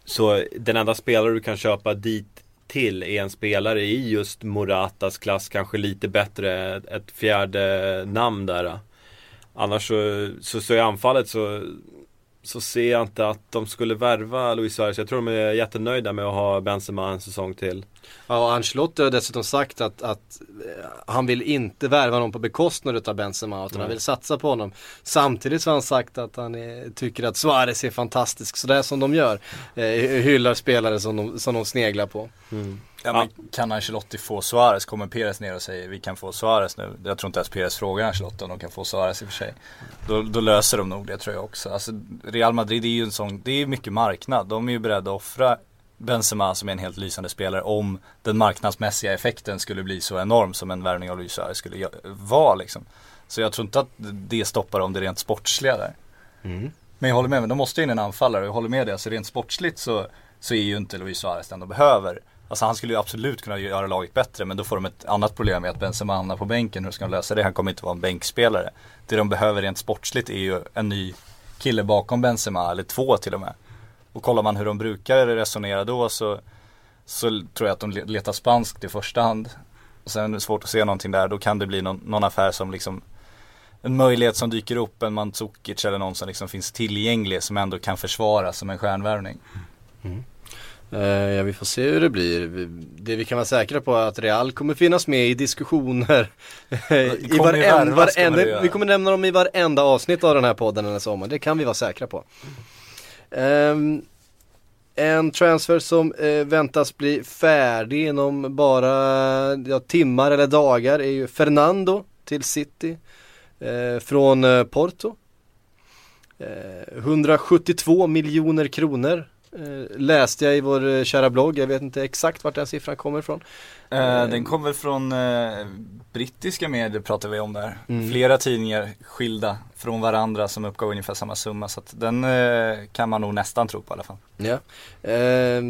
Så den enda spelare du kan köpa dit till är en spelare i just Moratas klass, kanske lite bättre, ett- fjärde namn där. Annars så, så, så i anfallet så så ser jag inte att de skulle värva Luis Suarez. Jag tror de är jättenöjda med att ha Benzema en säsong till. Ja, och Ancelotti har dessutom sagt att, att eh, han vill inte värva någon på bekostnad av Benzema utan han vill satsa på honom. Samtidigt så har han sagt att han är, tycker att Suarez är fantastisk, så det är som de gör. Eh, hyllar spelare som de, som de sneglar på. Ja, men kan Ancelotti få Suarez? Kommer Perez ner och säger vi kan få Suarez nu? Jag tror inte ens Perez frågar Ancelotti om de kan få Suarez i och för sig. Då, då löser de nog det tror jag också. Alltså, Real Madrid är ju en sån, det är ju mycket marknad. De är ju beredda att offra Benzema som är en helt lysande spelare om den marknadsmässiga effekten skulle bli så enorm som en värvning av Luis skulle vara liksom. Så jag tror inte att det stoppar om det rent sportsliga där. Men jag håller med, men de måste ju in en anfallare och jag håller med dig. Alltså rent sportsligt så, så är ju inte Luis Suarez den de behöver. Alltså han skulle ju absolut kunna göra laget bättre men då får de ett annat problem med att Benzema hamnar på bänken. Hur ska de lösa det? Han kommer inte vara en bänkspelare. Det de behöver rent sportsligt är ju en ny kille bakom Benzema, eller två till och med. Och kollar man hur de brukar resonera då så, så tror jag att de le- letar spanskt i första hand. Och sen är det svårt att se någonting där, då kan det bli någon, någon affär som liksom en möjlighet som dyker upp, en Mandzukic eller någon som liksom finns tillgänglig som ändå kan försvara som en stjärnvärvning. Eh, ja, vi får se hur det blir. Det vi kan vara säkra på är att Real kommer finnas med i diskussioner. I varenda, varenda, vi kommer nämna dem i varenda avsnitt av den här podden den här sommaren. Det kan vi vara säkra på. Um, En transfer som eh, väntas bli färdig inom bara ja, timmar eller dagar är ju Fernando till City eh, från eh, Porto. Eh, 172 miljoner kronor eh, läste jag i vår eh, kära blogg. Jag vet inte exakt vart den siffran kommer ifrån. Eh, den kom väl från eh, brittiska medier pratar vi om där. Mm. Flera tidningar skilda från varandra som uppgav ungefär samma summa. Så att den kan man nog nästan tro på i alla fall. Ja. Eh,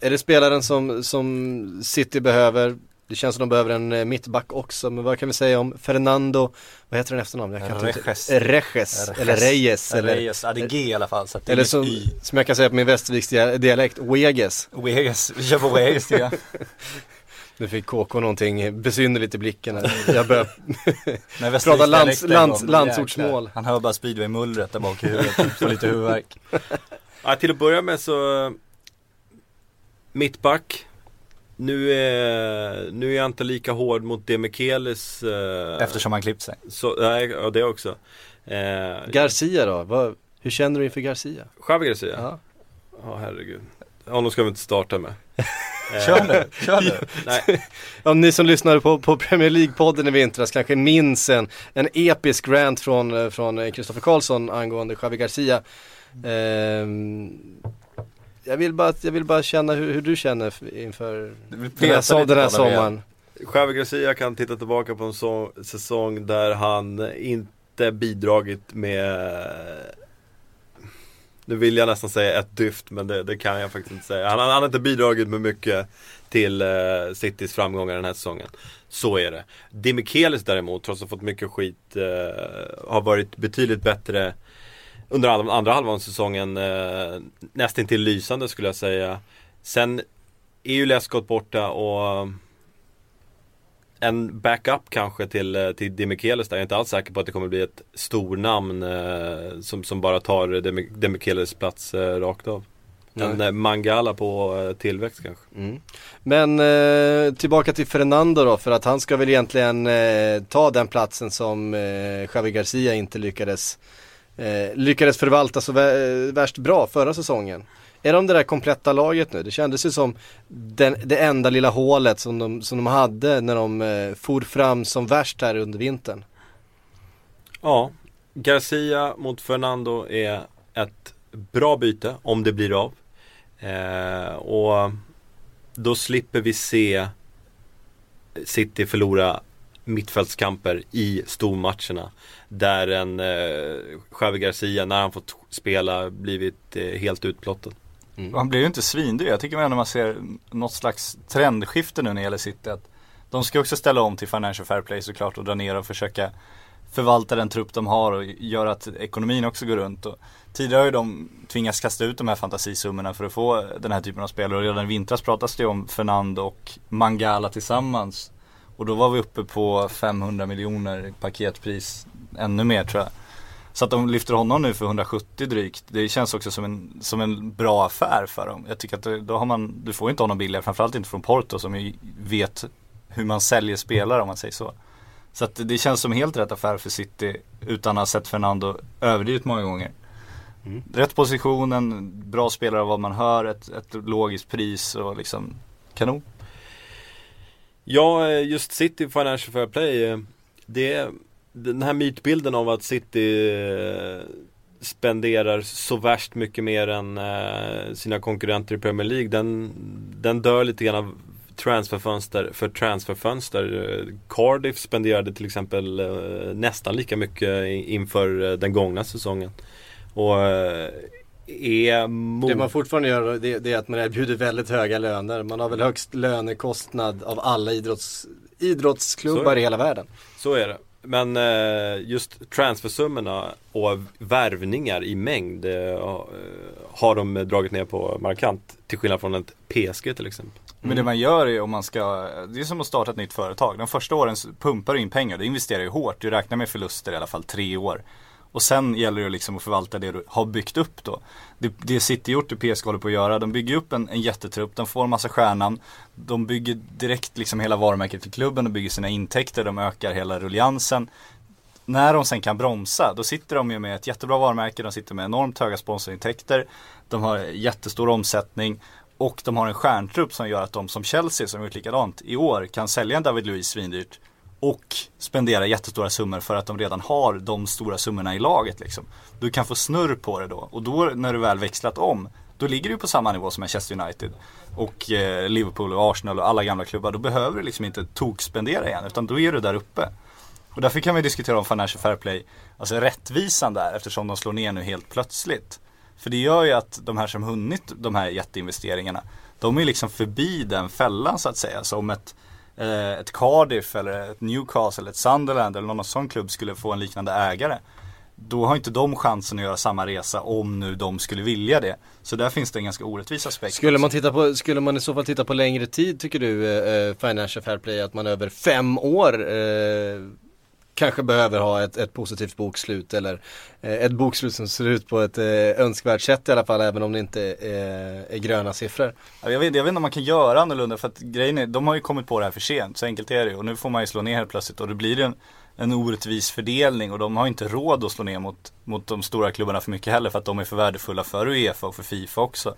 är det spelaren som, som City behöver? Det känns som de behöver en eh, mittback också, men vad kan vi säga om Fernando, vad heter den efternamn? Jag kan inte- Reges. Eh, Reges, eller Reyes, eller, Reyes, ja det är G i alla fall. Så eller som, Y. som jag kan säga på min västerviks dia- dialekt, Weges. Weges, vi kör på Weges tycker jag. Nu fick KK någonting besynnerligt i blicken här. Jag börjar När prata lands, lands, landsortsmål. Han hör bara speedway-mullret där bak i huvudet, får lite huvudvärk. Ja, till att börja med så Mittback Nu är, nu är jag inte lika hård mot Demichelis eh, Eftersom han klippt sig. så, Nej, ja det också eh, Garcia då, vad, hur känner du inför Garcia? Javi Garcia? Ja. Ja herregud Honom ska vi inte starta med Eh, Kör nu, kör nu. Nej, Om ni som lyssnade på, på Premier League-podden i vintras kanske minns en, en episk rant från, eh, från Kristoffer Karlsson angående Javi Garcia. Ehm, jag, vill bara, jag vill bara känna hur, hur du känner inför den här, den här sommaren. Javi Garcia kan titta tillbaka på en så, säsong där han inte bidragit med Nu vill jag nästan säga ett dyft men det, det kan jag faktiskt inte säga. Han, han har inte bidragit med mycket till eh, Citys framgångar den här säsongen. Så är det. Demichelis däremot, trots att fått mycket skit, eh, har varit betydligt bättre under andra halvan av säsongen. Eh, nästintill lysande skulle jag säga. Sen är ju Lescott borta och en backup kanske till, eh, till Demichelis där. Jag är inte alls säker på att det kommer bli ett stornamn eh, som, som bara tar Demi- Demichelis plats eh, rakt av. En eh, Mangala på eh, tillväxt kanske. Mm. Men eh, tillbaka till Fernando då, för att han ska väl egentligen eh, ta den platsen som eh, Javi Garcia inte lyckades, eh, lyckades förvalta så vä- eh, värst bra förra säsongen. Är de det där kompletta laget nu? Det kändes ju som den, det enda lilla hålet som de, som de hade när de eh, for fram som värst här under vintern. Ja, Garcia mot Fernando är ett bra byte om det blir av. Eh, och då slipper vi se City förlora mittfältskamper i stormatcherna. Där en eh, Javi Garcia, när han fått spela, blivit eh, helt utblottad. Och han blir ju inte svindyr. Jag tycker ändå man ser något slags trendskifte nu när det gäller City. Att de ska också ställa om till Financial Fair Play såklart och dra ner och försöka förvalta den trupp de har och göra att ekonomin också går runt. Och tidigare har ju de tvingats kasta ut de här fantasisummorna för att få den här typen av spelare. Och redan i vintras pratas det om Fernando och Mangala tillsammans. Och då var vi uppe på 500 miljoner paketpris, ännu mer tror jag. Så att de lyfter honom nu för 170 drygt, det känns också som en, som en bra affär för dem. Jag tycker att det- då har man, du får inte honom billigare, framförallt inte från Porto som ju vet hur man säljer spelare om man säger så. Så att det känns som helt rätt affär för City utan att ha sett Fernando överdrivet många gånger. Rätt position, en bra spelare av vad man hör, ett, ett logiskt pris och liksom kanon. Ja, eh, just City Financial Fair Play. Eh, det är den här mytbilden av att City eh, spenderar så värst mycket mer än sina konkurrenter i Premier League. Den, den dör lite grann av transferfönster för transferfönster. Cardiff spenderade till exempel nästan lika mycket inför den gångna säsongen. Och eh, är mot... Det man fortfarande gör det, det är att man erbjuder väldigt höga löner. Man har väl högst lönekostnad av alla idrotts, idrottsklubbar i hela världen. Så är det. Men eh, just transfersummorna och värvningar i mängd eh, har de dragit ner på markant. Till skillnad från ett PSG till exempel. Men det man gör är om man ska, det är som att starta ett nytt företag. De första åren pumpar du in pengar, du investerar ju hårt, du räknar med förluster i alla fall tre år. Och sen gäller det liksom att förvalta det du har byggt upp då. Det, det City gjort, det PSG håller på att göra, de bygger upp en, en jättetrupp, de får en massa stjärnan. De bygger direkt liksom hela varumärket för klubben, de bygger sina intäkter, de ökar hela rulliansen. När de sen kan bromsa, då sitter de ju med ett jättebra varumärke, de sitter med enormt höga sponsorintäkter. De har jättestor omsättning och de har en stjärntrupp som gör att de som Chelsea som gjort likadant i år kan sälja en David Luiz svindyrt och spendera jättestora summor för att de redan har de stora summorna i laget liksom. Du kan få snurr på det då och då när du väl växlat om då ligger du på samma nivå som Manchester United och eh, Liverpool och Arsenal och alla gamla klubbar. Då behöver du liksom inte tokspendera igen utan då är du där uppe. Och därför kan vi diskutera om Financial Fair Play, alltså rättvisan där eftersom de slår ner nu helt plötsligt. För det gör ju att de här som hunnit de här jätteinvesteringarna, de är liksom förbi den fällan så att säga. Så om ett, ett Cardiff eller ett Newcastle eller ett Sunderland eller någon sån klubb skulle få en liknande ägare. Då har inte de chansen att göra samma resa om nu de skulle vilja det. Så där finns det en ganska orättvis aspekt. Skulle man, titta på, skulle man i så fall titta på längre tid tycker du, eh, Financial Fair Play, att man över fem år eh, kanske behöver ha ett, ett positivt bokslut eller eh, ett bokslut som ser ut på ett eh, önskvärt sätt i alla fall även om det inte är, är gröna siffror. Jag vet, jag vet inte om man kan göra annorlunda för att grejen är, de har ju kommit på det här för sent, så enkelt är det och nu får man ju slå ner helt plötsligt och det blir en, en orättvis fördelning och de har inte råd att slå ner mot, mot de stora klubbarna för mycket heller för att de är för värdefulla för Uefa och för Fifa också.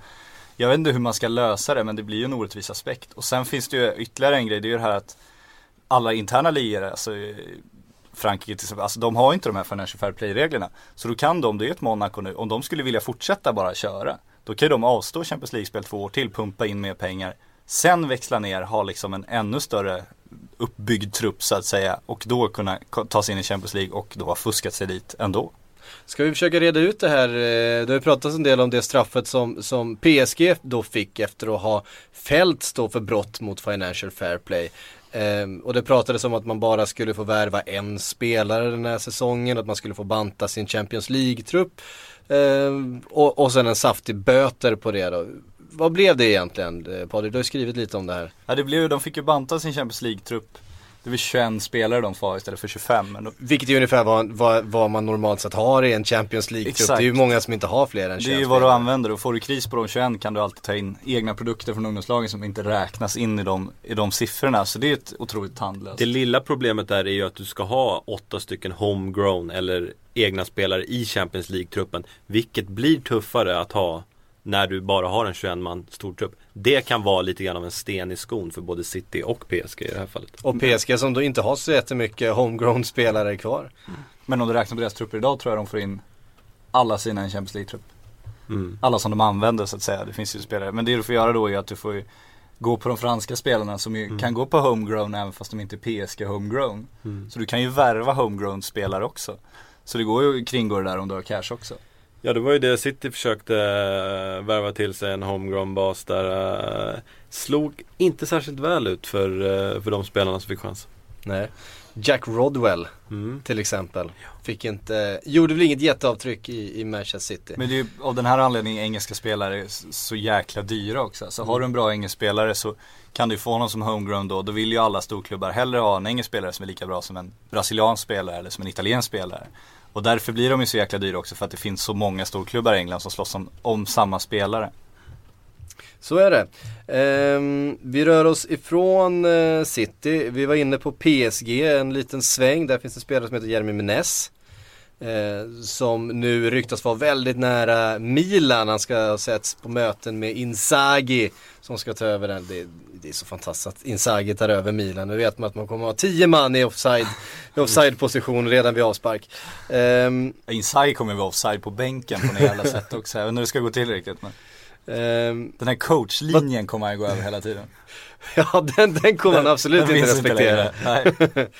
Jag vet inte hur man ska lösa det men det blir ju en orättvis aspekt. Och sen finns det ju ytterligare en grej, det är ju det här att alla interna ligor, alltså eh, Frankrike till exempel, alltså de har inte de här Financial Fair Play-reglerna. Så då kan de, det är ett Monaco nu, om de skulle vilja fortsätta bara köra, då kan ju de avstå Champions League-spel två år till, pumpa in mer pengar, sen växla ner, ha liksom en ännu större uppbyggd trupp så att säga och då kunna ta sig in i Champions League och då ha fuskat sig dit ändå. Ska vi försöka reda ut det här? Eh, det har ju pratats en del om det straffet som, som PSG då fick efter att ha fällts då för brott mot Financial Fair Play. Ehm, och det pratades om att man bara skulle få värva en spelare den här säsongen, att man skulle få banta sin Champions League-trupp. Ehm, och, och sen en saftig böter på det då. Vad blev det egentligen? Eh, Patrik, du har ju skrivit lite om det här. Ja det blev ju, de fick ju banta sin Champions League-trupp. Det var 21 spelare de får istället för 25. Men då, Vilket är ungefär vad, vad, vad man normalt sett har i en Champions League-trupp. Exakt. Det är ju många som inte har fler än 21 det är ju vad du använder och får du kris på de 21 kan du alltid ta in egna produkter från ungdomslagen som inte räknas in i de, i de siffrorna. Så det är ett otroligt tandlöst. Det lilla problemet där är ju att du ska ha åtta stycken homegrown eller egna spelare i Champions League-truppen. Vilket blir tuffare att ha när du bara har en 21 man stor trupp. Det kan vara lite grann av en sten i skon för både City och PSG i det här fallet. Och PSG som då inte har så jättemycket homegrown spelare kvar. Men om du räknar på deras trupper idag tror jag de får in alla sina i en Champions League-trupp. Mm. Alla som de använder så att säga. Det finns ju spelare. Men det du får göra då är att du får ju gå på de franska spelarna som ju kan gå på homegrown även fast de inte är PSG homegrown. Så du kan ju värva homegrown spelare också. Så det går ju att kringgå det där om du har cash också. Ja det var ju det City försökte eh, värva till sig en homegrown bas där. eh, slog inte särskilt väl ut för, eh, för de spelarna som fick chans. Nej. Jack Rodwell Mm. till exempel. Fick inte, gjorde väl inget jätteavtryck i, i Manchester City. Men det är ju av den här anledningen engelska spelare är så jäkla dyra också. Så har du en bra engelsk spelare så kan du få honom som homegrown då. Då vill ju alla storklubbar hellre ha en engelsk spelare som är lika bra som en brasiliansk spelare eller som en italiensk spelare. Och därför blir de ju så jäkla dyra också för att det finns så många storklubbar i England som slåss om, om samma spelare. Så är det. Eh, vi rör oss ifrån eh, City. Vi var inne på PSG, en liten sväng. Där finns en spelare som heter Jeremy Menez. Eh, som nu ryktas vara väldigt nära Milan. Han ska ha setts på möten med Inzaghi som ska ta över den. Det, det är så fantastiskt att Inzaghi tar över Milan. Nu vet man att man kommer att ha 10 man i offside, i offside-position redan vid avspark. Ehm, Inzaghi kommer vara offside på bänken på något jävla sätt också. Jag inte hur det ska gå till riktigt men ehm, den här coachlinjen kommer han gå över hela tiden. ja, den, den kommer han absolut Den inte respektera. Nej.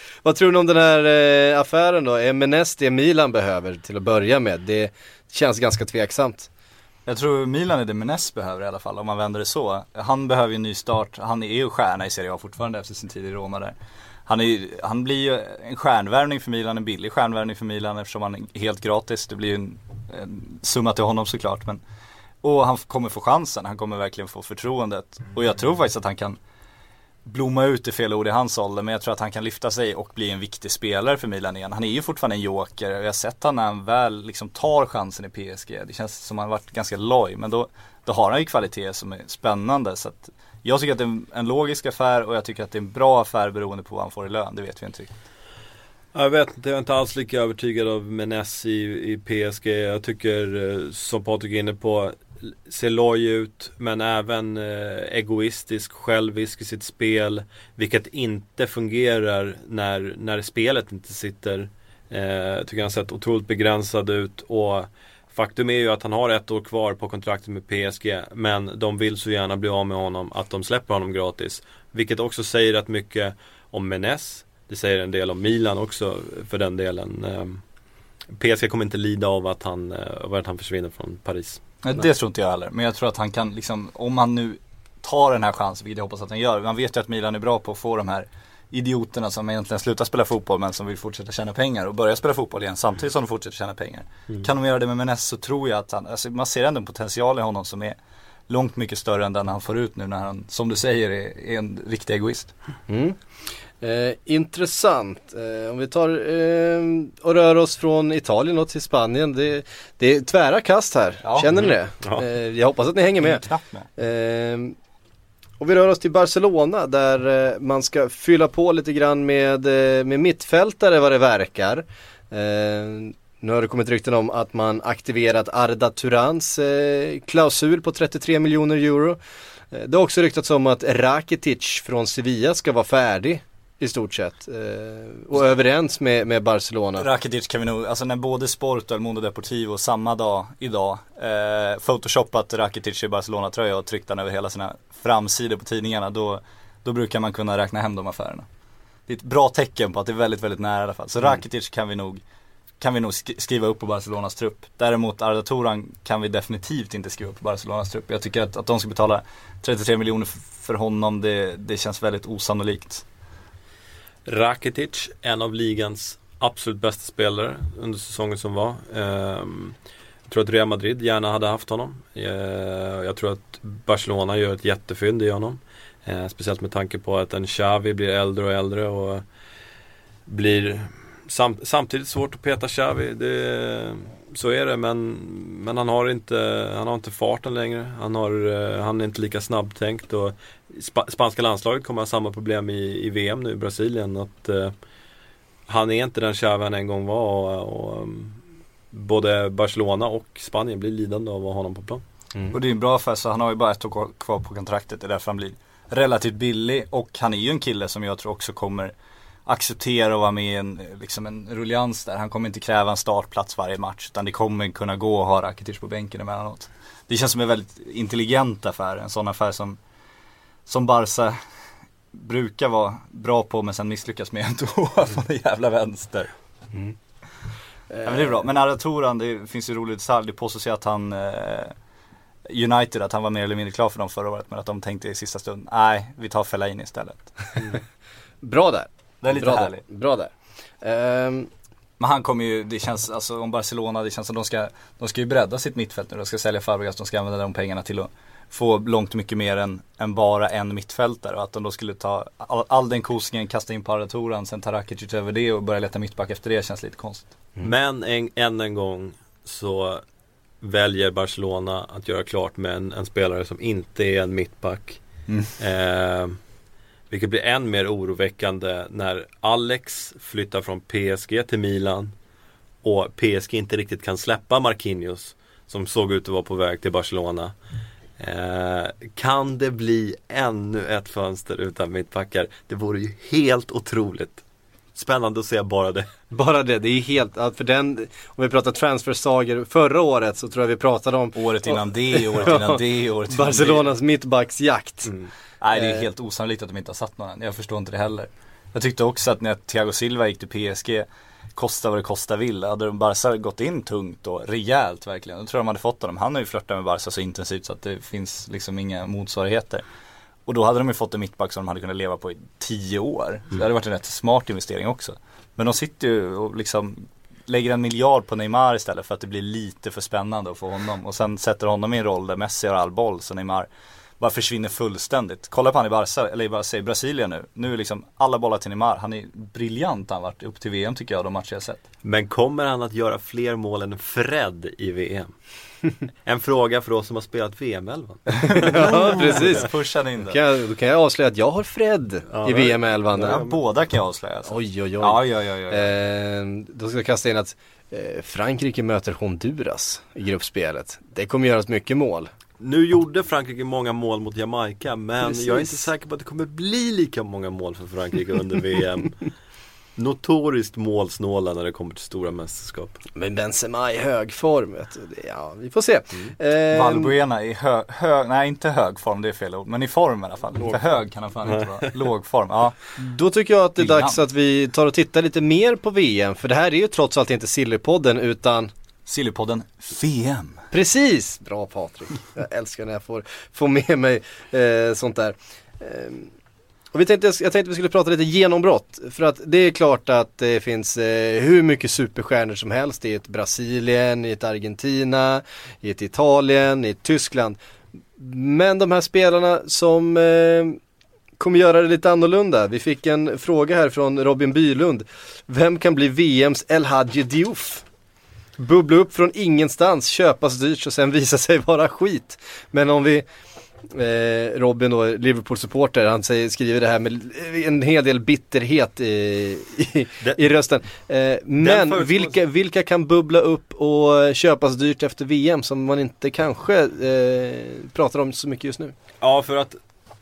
Vad tror ni om den här eh, affären då? Är Menes det Milan behöver till att börja med? Det känns ganska tveksamt. Jag tror Milan är det Menes behöver i alla fall om man vänder det så. Han behöver ju en ny start. Han är ju stjärna i Serie A fortfarande efter sin tid i Roma där. Han, är, han blir ju en stjärnvärvning för Milan, en billig stjärnvärvning för Milan eftersom han är helt gratis. Det blir ju en, en summa till honom såklart. Men, och han kommer få chansen, han kommer verkligen få förtroendet. Och jag tror faktiskt att han kan blomma ut är fel ord i hans ålder men jag tror att han kan lyfta sig och bli en viktig spelare för Milan igen. Han är ju fortfarande en joker och jag har sett honom när han väl liksom tar chansen i PSG. Det känns som att han varit ganska loj men då, då har han ju kvalitet som är spännande så att jag tycker att det är en, logisk affär och jag tycker att det är en bra affär beroende på vad han får i lön. Det vet vi inte riktigt. Jag vet inte, jag är inte alls lika övertygad av Menes i, i PSG. Jag tycker, eh, som Patrik är inne på, ser loj ut men även eh, egoistisk, självisk i sitt spel. Vilket inte fungerar när, när spelet inte sitter. Eh, tycker han sett otroligt begränsad ut och Faktum är ju att han har ett år kvar på kontraktet med PSG men de vill så gärna bli av med honom att de släpper honom gratis. Vilket också säger rätt mycket om Menes. Det säger en del om Milan också för den delen. Eh, PSG kommer inte lida av att han, eh, av att han försvinner från Paris. Nej, det tror inte jag heller. Men jag tror att han kan liksom, om han nu tar den här chansen, vilket jag hoppas att han gör. Man vet ju att Milan är bra på att få de här idioterna som egentligen slutar spela fotboll men som vill fortsätta tjäna pengar och börja spela fotboll igen samtidigt som de fortsätter tjäna pengar. Mm. Kan de göra det med Menes så tror jag att han, alltså man ser ändå en potential i honom som är långt mycket större än den han får ut nu när han, som du säger, är, är en riktig egoist. Mm. Eh, intressant. Eh, om vi tar eh, och rör oss från Italien och till Spanien. Det, det är tvära kast här. Ja. Känner ni det? Ja. Eh, jag hoppas att ni hänger med. Med. Eh, och vi rör oss till Barcelona där eh, man ska fylla på lite grann med, med mittfältare vad det verkar. Nu har det kommit rykten om att man aktiverat Arda Turans eh, klausul på 33 miljoner euro. Det har också ryktats om att Rakitic från Sevilla ska vara färdig i stort sett. Eh, och överens med, med Barcelona. Rakitic kan vi nog, alltså när både Sport och El Mundo Deportivo samma dag idag eh, photoshopat Rakitic i Barcelona-tröja och tryckt den över hela sina framsidor på tidningarna då, då brukar man kunna räkna hem de affärerna. Det är ett bra tecken på att det är väldigt, väldigt nära i alla fall. Så Rakitic kan vi nog kan vi nog sk- skriva upp på Barcelonas trupp. Däremot Arda Turan kan vi definitivt inte skriva upp på Barcelonas trupp. Jag tycker att, att de ska betala 33 miljoner för honom, det, det känns väldigt osannolikt. Rakitic, en av ligans absolut bästa spelare under säsongen som var. Ehm, jag tror att Real Madrid gärna hade haft honom. Eh, jag tror att Barcelona gör ett jättefynd i honom. Eh, speciellt med tanke på att en Xavi blir äldre och äldre och blir sam samtidigt svårt att peta Xavi. Det, så är det men, men han, har inte, han har inte farten längre. Han, har, eh, han är inte lika snabbtänkt. Och spa spanska landslaget kommer ha samma problem i, i VM nu i Brasilien. Att, eh, han är inte den Xavi han en gång var. Och, och, um, både Barcelona och Spanien blir lidande av att ha honom på plan. Och det är en bra affär så han har ju bara ett år kvar på kontraktet. Det är därför han blir relativt billig. Och han är ju en kille som jag tror också kommer acceptera att vara med i en, liksom en rullians där. Han kommer inte kräva en startplats varje match. Utan det kommer kunna gå att ha Rakitic på bänken emellanåt. Det känns som en väldigt intelligent affär. En sån affär som, som Barca brukar vara bra på men sen misslyckas med ändå från den jävla vänster. Ja, men det är bra. Men Arda Turan, det finns ju rolig detalj. Det påstås ju att han eh, United, att han var mer eller mindre klar för dem förra året. Men att de tänkte i sista stund, nej vi tar Fellaini istället. Bra där. Det är lite Bra härligt. där. Bra där. Ehm, Men han kommer ju, det känns, alltså om Barcelona, det känns som de ska, de ska ju bredda sitt mittfält nu. De ska sälja Fabregas, de ska använda de pengarna till att få långt mycket mer än, än bara en mittfältare. Och att de då skulle ta all, all den kosingen, kasta in Arda Turan, sen ta Rakitic över det och börja leta mittback efter det känns lite konstigt. Men en, än en gång så väljer Barcelona att göra klart med en, en spelare som inte är en mittback. Eh, vilket blir än mer oroväckande när Alex flyttar från PSG till Milan och PSG inte riktigt kan släppa Marquinhos som såg ut att vara på väg till Barcelona. Eh, kan det bli ännu ett fönster utan mittbackar? Det vore ju helt otroligt. Spännande att se bara det. Bara det, det är helt, för den, om vi pratar transfersager förra året så tror jag vi pratade om Året innan det, året innan det, året innan Barcelonas mittbacksjakt. Nej det är Eh. helt osannolikt att de inte har satt någon än. Jag förstår inte det heller. Jag tyckte också att när Thiago Silva gick till PSG, kosta vad det kosta vill, hade Barca gått in tungt och rejält verkligen. Då tror jag de hade fått honom. Han har ju flörtat med Barca så intensivt så att det finns liksom inga motsvarigheter. Och då hade de ju fått en mittback som de hade kunnat leva på i tio år. Så det hade varit en rätt smart investering också. Men de sitter ju och liksom lägger en miljard på Neymar istället för att det blir lite för spännande att få honom. Och sen sätter honom i en roll där Messi har all boll så Neymar bara försvinner fullständigt. Kolla på han i Barca, eller i Barca, i Brasilien nu. Nu är liksom alla bollar till Neymar. Han är briljant han varit upp till VM tycker jag, de matcher jag sett. Men kommer han att göra fler mål än Fred i VM? En fråga för oss som har spelat VM-11 ja, precis. Pushade in Då det. kan, jag, då kan jag avslöja att jag har Fred Ja, i VM 11 Ja, båda kan jag avslöja. Alltså. Oj oj oj. Ja, ja, ja, ja. Eh, då ska jag kasta in att eh, Frankrike möter Honduras i gruppspelet. Det kommer göras mycket mål. Nu gjorde Frankrike många mål mot Jamaica men Precis. jag är inte säker på att det kommer bli lika många mål för Frankrike under VM Notoriskt målsnåla när det kommer till stora mästerskap Men Benzema i hög form. Vet du. Det- Ja, vi får se. Eh, Valbuena i hög, hög, nej inte hög form, det är fel ord. Men i form i alla fall. För hög kan han fan inte vara. Låg form, ja. Då tycker jag att det är dags att vi tar och tittar lite mer på VM. För det här är ju trots allt inte Sillypodden utan Sillypodden VM. Precis! Bra Patrik. Jag älskar när jag får, får med mig eh, sånt där. Eh, och vi tänkte, jag tänkte vi skulle prata lite genombrott. För att det är klart att det finns eh, hur mycket superstjärnor som helst i ett Brasilien, i ett Argentina, i ett Italien, i ett Tyskland. Men de här spelarna som eh, kommer göra det lite annorlunda. Vi fick en fråga här från Robin Bylund. Vem kan bli VMs El Hadji Diouf? Bubbla upp från ingenstans, köpas dyrt och sen visa sig vara skit. Men om vi eh, Robin då, Liverpool-supporter, han säger, skriver det här med en hel del bitterhet i, i, Den- i rösten. Eh, men vilka, vilka kan bubbla upp och köpas dyrt efter VM som man inte kanske eh, pratar om så mycket just nu? Ja för att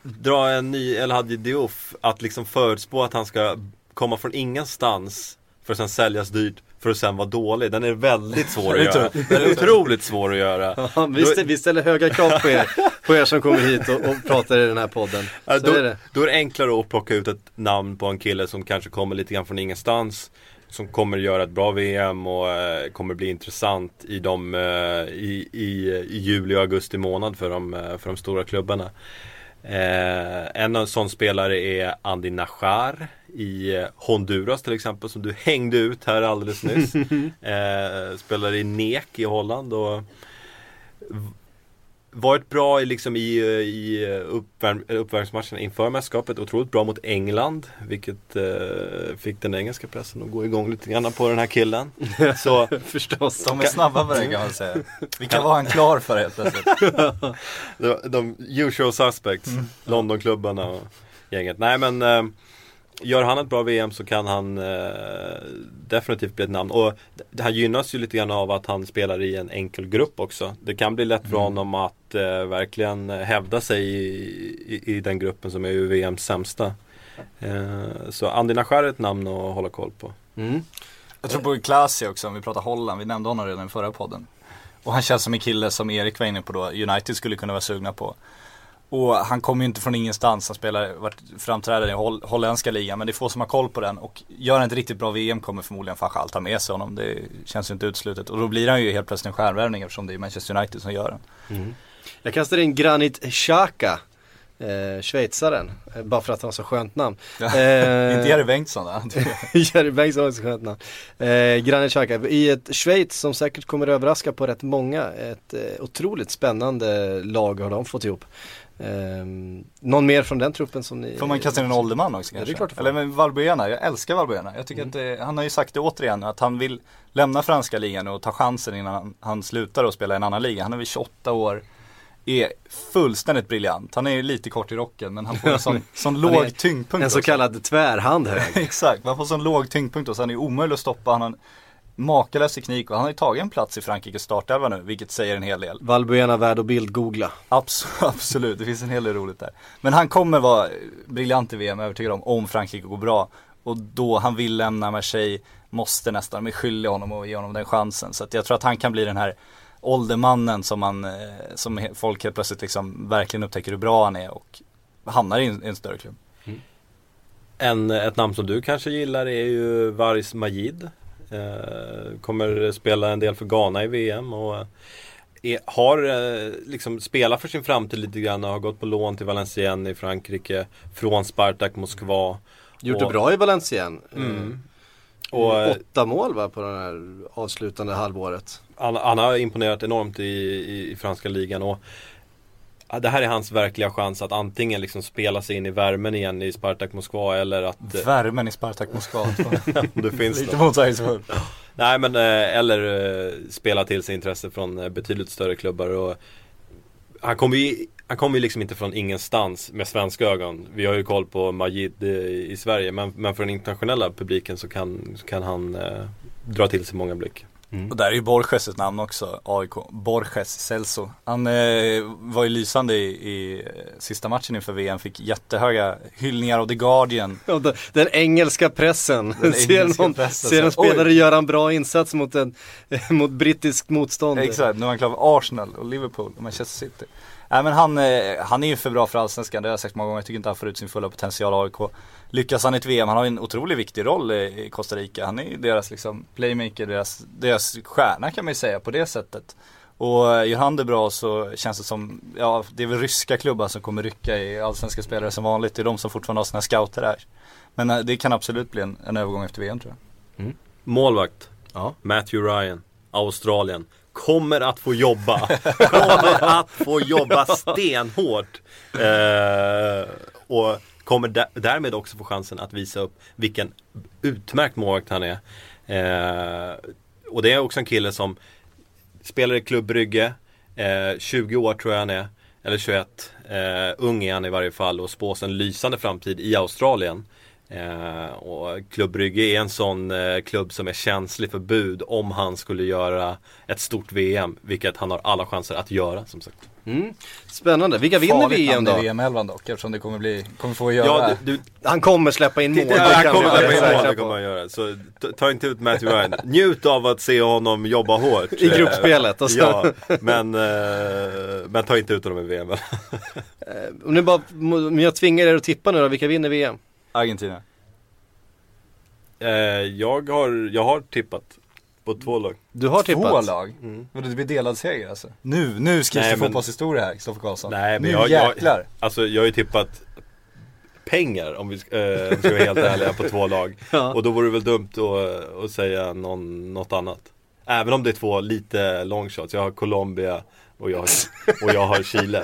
dra en ny El Hadji Diouf Att liksom förutspå att han ska komma från ingenstans För att sen säljas dyrt för att sen vara dålig Den är väldigt svår att göra Den är otroligt svår att göra Ja, vi, stä, vi ställer höga krav på er, på er som kommer hit och, och pratar i den här podden. Så då, är det. då är det enklare att plocka ut ett namn på en kille som kanske kommer lite grann från ingenstans Som kommer göra ett bra VM och eh, kommer bli intressant i, de, eh, i, i, i juli och augusti månad för de, eh, för de stora klubbarna eh, En av sån spelare är Andy Najar i eh, Honduras till exempel som du hängde ut här alldeles nyss. Eh, Spelar i NEC i Holland och varit bra i, liksom i, i uppvärm, uppvärmningsmatcherna inför mästerskapet. Otroligt bra mot England. Vilket eh, fick den engelska pressen att gå igång lite grann på den här killen. Så Förstås. De är snabba på det kan man säga. Vilka var han klar för helt plötsligt? de, de usual suspects. Londonklubbarna och gänget. Nej men eh, Gör han ett bra VM så kan han eh, definitivt bli ett namn. Och han gynnas ju lite grann av att han spelar i en enkel grupp också. Det kan bli lätt för honom att eh, verkligen hävda sig i, i, i den gruppen som är ju VMs sämsta. Eh, så Andy Najar är ett namn att hålla koll på. Mm. Jag tror på Klasi också, om vi pratar Holland. Vi nämnde honom redan i förra podden. Och han känns som en kille som Erik var inne på då, United skulle kunna vara sugna på. Och han kommer ju inte från ingenstans, han spelar, varit framträdande i holl, holländska ligan. Men det är få som har koll på den. Och gör han ett riktigt bra VM kommer förmodligen Fachal ta med sig honom. Det känns ju inte uteslutet. Och då blir han ju helt plötsligt en stjärnvärvning eftersom det är Manchester United som gör den. Jag kastar in Granit Xhaka, eh, schweizaren, eh, bara för att han har så skönt namn. Ja, Eh, Inte Jerry Bengtsson då? Jerry Bengtsson har så skönt namn. Eh, Granit Xhaka i ett Schweiz som säkert kommer överraska på rätt många. Ett eh, otroligt spännande lag har de fått ihop. Eh, någon mer från den truppen som ni Får man kasta in en ålderman också Ja, det är kanske? klart. Eller men Valbuena, jag älskar Valbuena. Jag tycker att det, han har ju sagt det återigen att han vill lämna franska ligan och ta chansen innan han, han slutar och spela i en annan liga. Han är väl 28 år, är fullständigt briljant. Han är lite kort i rocken men han får en sån, sån låg tyngdpunkt En så kallad tvärhand hög. Exakt, man får sån låg tyngdpunkt och så han är omöjlig att stoppa. Han har en makalös teknik och han har ju tagit en plats i Frankrikes startelva nu, vilket säger en hel del. Valbuena värd att bildgoogla. Abs- absolut, det finns en hel del roligt där. Men han kommer vara briljant i VM, övertygad om, om Frankrike går bra. Och då han vill lämna Marseille, måste nästan, de är skyldiga honom och ge honom den chansen. Så jag tror att han kan bli den här åldermannen som man, eh, som folk helt plötsligt liksom verkligen upptäcker hur bra han är och hamnar i en, i en större klubb. En, ett namn som du kanske gillar är ju Varis Majid. Eh, kommer spela en del för Ghana i VM och är, har eh, liksom spelat för sin framtid lite grann och har gått på lån till Valenciennes i Frankrike från Spartak Moskva. Gjort det Och- bra i Valenciennes. Mm. Och, eh, Åtta mål va på det här avslutande halvåret. han, han har imponerat enormt i, i, i franska ligan och det här är hans verkliga chans att antingen liksom spela sig in i värmen igen i Spartak Moskva eller att eh, Värmen i Spartak Moskva. det finns Lite motsägelsefullt. Nej men eh, eller eh, spela till sig intresse från betydligt större klubbar och Han kommer ju han kommer ju liksom inte från ingenstans med svenska ögon. Vi har ju koll på Majid i Sverige men, men för den internationella publiken så kan, så kan han eh, dra till sig många blick. Och där är ju Borges ett namn också, AIK. Borges Celso. Han eh, var ju lysande i, i eh, sista matchen inför VM, fick jättehöga hyllningar av The Guardian. Ja, den, den engelska pressen. Den ser engelska någon, pressen, ser en spelare Oj. göra en bra insats mot, en, mot brittisk motstånd. Exakt, nu är han klar för Arsenal och Liverpool och Manchester City. Nej men han, eh, han är ju för bra för Allsvenskan, det har jag sagt många gånger. Jag tycker inte han får ut sin fulla potential i AIK. Lyckas han i ett VM, han har en otroligt viktig roll i, Costa Rica. Han är deras liksom playmaker, deras, deras stjärna kan man ju säga på det sättet. Och eh, gör han det bra så känns det som, ja det är väl ryska klubbar som kommer rycka i allsvenska spelare som vanligt. Det är de som fortfarande har sina scouter här. Men eh, det kan absolut bli en, en övergång efter VM tror jag. Målvakt. Ja. Matthew Ryan, Australien. Kommer att få jobba. Kommer att få jobba stenhårt. Eh, och kommer därmed också få chansen att visa upp vilken utmärkt målvakt han är. Eh, och det är också en kille som spelar i Klubb Brygge. Eh, 20 år tror jag han är. Eller 21. Eh, ung är han i varje fall och spås en lysande framtid i Australien. Eh, och Klubb Brygge är en sån eh, klubb som är känslig för bud om han skulle göra ett stort VM. Vilket han har alla chanser att göra som sagt. Mm. Spännande. Vilka vinner Farligt VM namn då? i VM-11 dock eftersom det kommer bli, kommer få göra. Ja, du, du, Han kommer släppa in mål. Ja, det han kommer att säkra mål, det kommer han göra. Så ta- inte ut Matthew Ryan. Njut av att se honom jobba hårt. I gruppspelet och så. Ja, men, eh, men ta inte ut honom i VM. Om ni bara, men jag tvingar er att tippa nu då, vilka vinner VM? Argentina. Eh, jag, har, jag har tippat på två lag. Du har Två tippat? lag? Mm. Men det blir delad seger alltså? Nu, nu skrivs Nej, det men- fotbollshistoria här, Kristoffer Karlsson. Nej, men nu jag, jag, jäklar. alltså, jag har ju tippat pengar om vi ska, eh, om vi ska vara helt ärliga på två lag. Ja. Och då vore det väl dumt att, att säga någon, något annat. Även om det är två lite long shots. Jag har Colombia och jag har, och jag har Chile.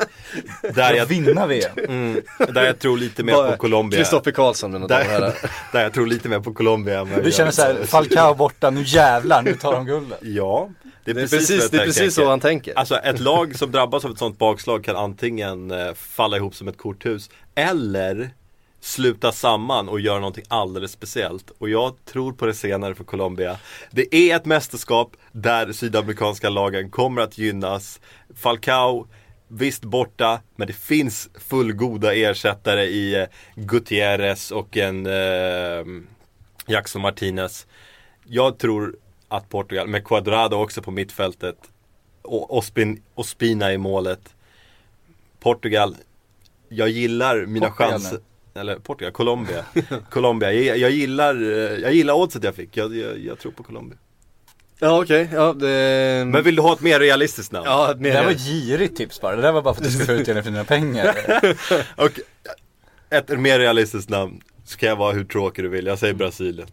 Där jag, vinna VM. mm, där jag tror lite mer på Colombia. Kristoffer Karlsson mina Där, herrar. där jag tror lite mer på Colombia Du känner såhär, Falcao borta, nu jävlar, nu tar de guldet. Ja, det är Det är precis, precis, det är precis så han tänker. Alltså ett lag som drabbas av ett sånt bakslag kan antingen eh, falla ihop som ett korthus eller sluta samman och göra någonting alldeles speciellt. Och jag tror på det senare för Colombia. Det är ett mästerskap där sydamerikanska lagen kommer att gynnas. Falcao, visst borta, men det finns fullgoda ersättare i eh, Gutierrez och en eh, Jackson Martinez. Jag tror att Portugal, med Cuadrado också på mittfältet och Ospin, Ospina i målet. Portugal, jag gillar mina Portugal chanser. Eller Portugal, Colombia. Colombia, jag, jag gillar, eh, jag gillar oddset jag fick. Jag, jag, jag tror på Colombia. Ja okej, ja det... Men vill du ha ett mer realistiskt namn? Ja, Det där var mer... ett girigt tips bara, det där var bara för att du skulle få utdelning för dina pengar. Och ett mer realistiskt namn. Ska jag vara hur tråkig du vill. Jag säger Brasilien.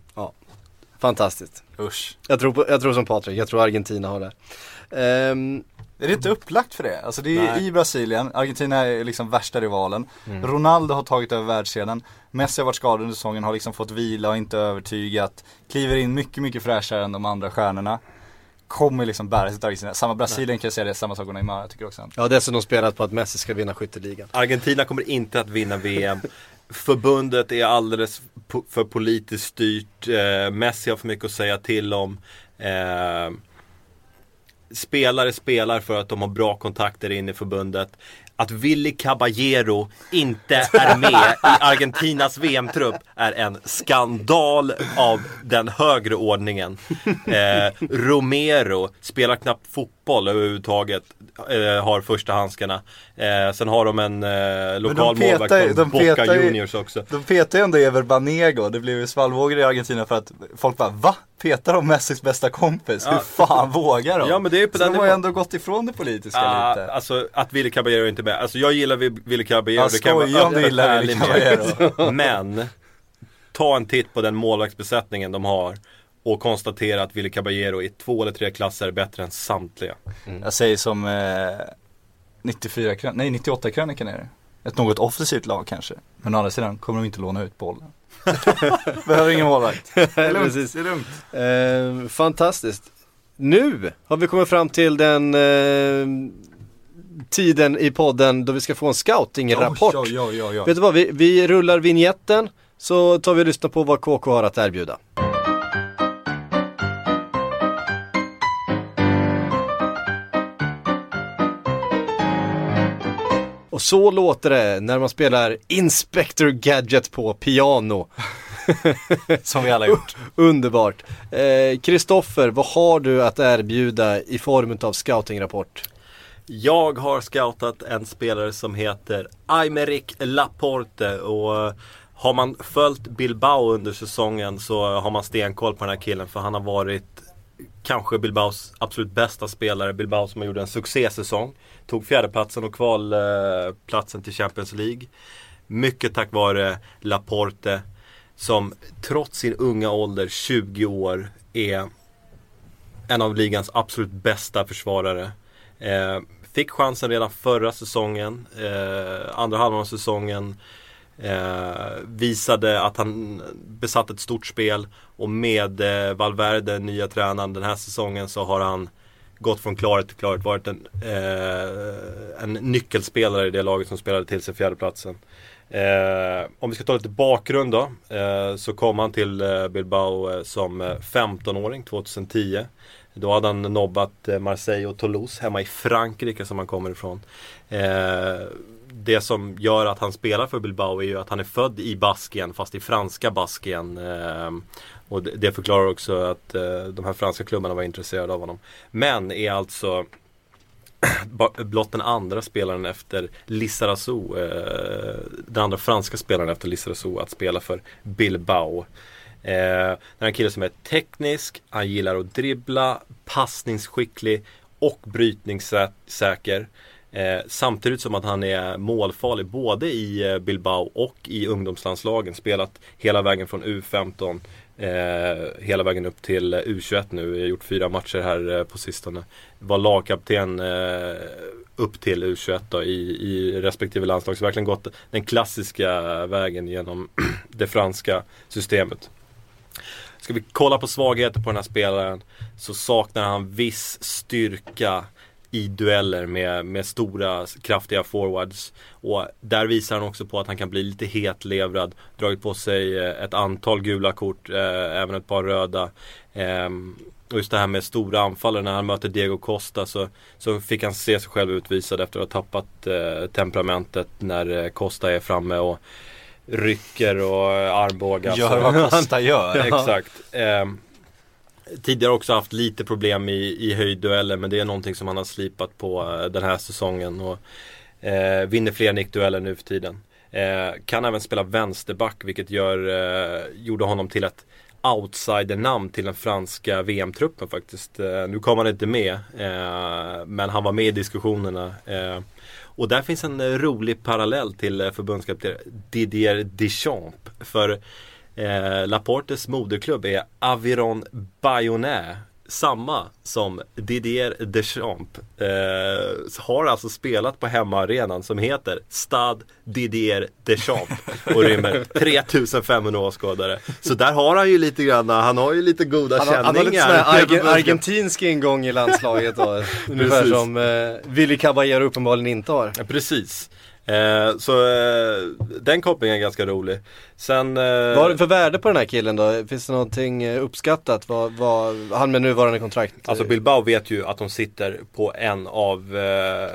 Fantastiskt. Usch. Jag tror, på, jag tror som Patrik, jag tror Argentina har det. Är det inte upplagt för det? Alltså det är Nej. i Brasilien, Argentina är liksom värsta rivalen. Ronaldo har tagit över världsscenen. Messi har varit skadad under säsongen, har liksom fått vila och inte övertygat. Kliver in mycket, mycket fräschare än de andra stjärnorna. Kommer liksom bära sitt Argentina. Samma Brasilien kan jag säga det, samma sak med Neymar, jag tycker också. har dessutom spelat på att Messi ska vinna skytteligan. Argentina kommer inte att vinna VM. Förbundet är alldeles po- för politiskt styrt. Eh, Messi har för mycket att säga till om. Eh, spelare spelar för att de har bra kontakter in i förbundet. Att Willy Caballero inte är med i Argentinas VM-trupp är en skandal av den högre ordningen. Eh, Romero spelar knappt fotboll överhuvudtaget. Eh, har första handskarna. Eh, sen har de en eh, lokal petar målvakt från de Boca petar Juniors också. De petar ju ändå Ever Banego, det blev ju svallvågor i Argentina för att folk bara Va? Petar de Messis bästa kompis? Hur fan vågar de? Ja, men det är på Så den de har ju ändå gått ifrån det politiska Ah, lite. alltså att Willy Caballero inte är med. Alltså jag gillar Vi- Willy Caballero. Ja, det kan vara om du gillar med. Caballero. Men ta en titt på den målvaktsbesättningen de har och konstatera att Willy Caballero i två eller tre klasser bättre än samtliga. Jag säger som eh, 94 krön- nej 98 krönikan är det. ett något offensivt lag kanske. Men å andra sidan kommer de inte låna ut bollen. Behöver ingen målvakt. Det är lugnt. Precis. Det är lugnt. Eh, fantastiskt. Nu har vi kommit fram till den eh, tiden i podden då vi ska få en scouting-rapport. Oj, oj, oj, oj. Vet du vad, vi, vi rullar vignetten så tar vi och lyssnar på vad KK har att erbjuda. Och så låter det när man spelar Inspector Gadget på piano. Som vi alla gjort. Underbart. Eh, Kristoffer, vad har du att erbjuda i form av scoutingrapport? Jag har scoutat en spelare som heter Aymeric Laporte och eh, har man följt Bilbao under säsongen så har man stenkoll på den här killen för han har varit kanske Bilbaos absolut bästa spelare. Bilbao som gjorde en succésäsong. Tog fjärdeplatsen och kvalplatsen till Champions League. Mycket tack vare Laporte som trots sin unga ålder, 20 år, är en av ligans absolut bästa försvarare. Eh, fick chansen redan förra säsongen, eh, andra halvan av säsongen. Eh, visade att han besatt ett stort spel och med eh, Valverde, nya tränaren den här säsongen så har han gått från klarhet till klarhet. Varit en, eh, en nyckelspelare i det laget som spelade till sig fjärdeplatsen. Eh, om vi ska ta lite bakgrund då. Eh, så kom han till eh, Bilbao eh, som eh, 15-åring 2010. Då hade han nobbat eh, Marseille och Toulouse hemma i Frankrike som han kommer ifrån. Eh, det som gör att han spelar för Bilbao är ju att han är född i Baskien fast i franska Baskien. Eh, och det, förklarar också att eh, de här franska klubbarna var intresserade av honom. Men är alltså blott den andra spelaren efter Lissarazu, eh, den andra franska spelaren efter Lissarazu att spela för Bilbao. Eh, det är en kille som är teknisk, han gillar att dribbla, passningsskicklig och brytningssäker. Eh, samtidigt som att han är målfarlig både i eh, Bilbao och i ungdomslandslagen. Spelat hela vägen från U15 eh, hela vägen upp till eh, U21 nu. Jag har gjort fyra matcher här eh, på sistone. Var lagkapten eh, upp till U21 då, i, i respektive landslag. Så verkligen gått den klassiska vägen genom det franska systemet. Ska vi kolla på svagheter på den här spelaren så saknar han viss styrka i dueller med, med stora kraftiga forwards. Och där visar han också på att han kan bli lite hetlevrad. Dragit på sig eh, ett antal gula kort, eh, även ett par röda. Ehm, och just det här med stora anfallare när han möter Diego Costa så, så fick han se sig själv utvisad efter att ha tappat eh, temperamentet när eh, Costa är framme och rycker och eh, armbågar. Gör vad Costa gör. Exakt. Tidigare också haft lite problem i, i höjddueller men det är någonting som han har slipat på eh, den här säsongen. Och, eh, vinner fler nickdueller nu för tiden. Eh, kan även spela vänsterback vilket gör, eh, gjorde honom till ett outsidernamn till den franska VM-truppen faktiskt. Eh, nu kom han inte med eh, men han var med i diskussionerna. Eh, och där finns en eh, rolig parallell till eh, förbundskapten Didier Deschamps. För eh, Laportes moderklubb är Aviron Bayonnais. Samma som Didier Deschamps. Eh, har alltså spelat på hemmaarenan som heter Stad Didier Deschamps. Och rymmer 3500 åskådare. Så där har han ju lite grann, han har ju lite goda Han har, han har lite känningar. arge, argentinsk ingång i landslaget då. Ungefär som eh, Willy Caballero uppenbarligen inte har. Ja, precis. Eh, så eh, den kopplingen är ganska rolig. Sen... Eh, Vad har du för värde på den här killen då? Finns det någonting eh, uppskattat? Vad, vad, han med nuvarande kontrakt? Alltså Bilbao vet ju att de sitter på en av eh,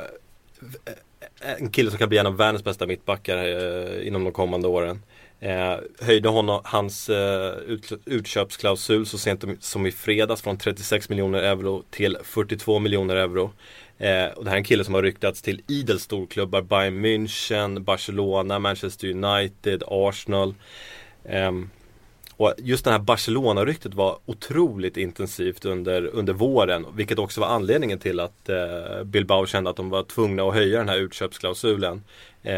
En kille som kan bli en av världens bästa mittbackar eh, inom de kommande åren. Eh, höjde honom, hans eh, ut, utköpsklausul så sent som i fredags från 36 miljoner euro till 42 miljoner euro. Eh, och det här är en kille som har ryktats till idel storklubbar. Bayern München, Barcelona, Manchester United, Arsenal. Ehm, och just det här Barcelona-ryktet var otroligt intensivt under, under våren. Vilket också var anledningen till att eh, Bilbao kände att de var tvungna att höja den här utköpsklausulen. Eh,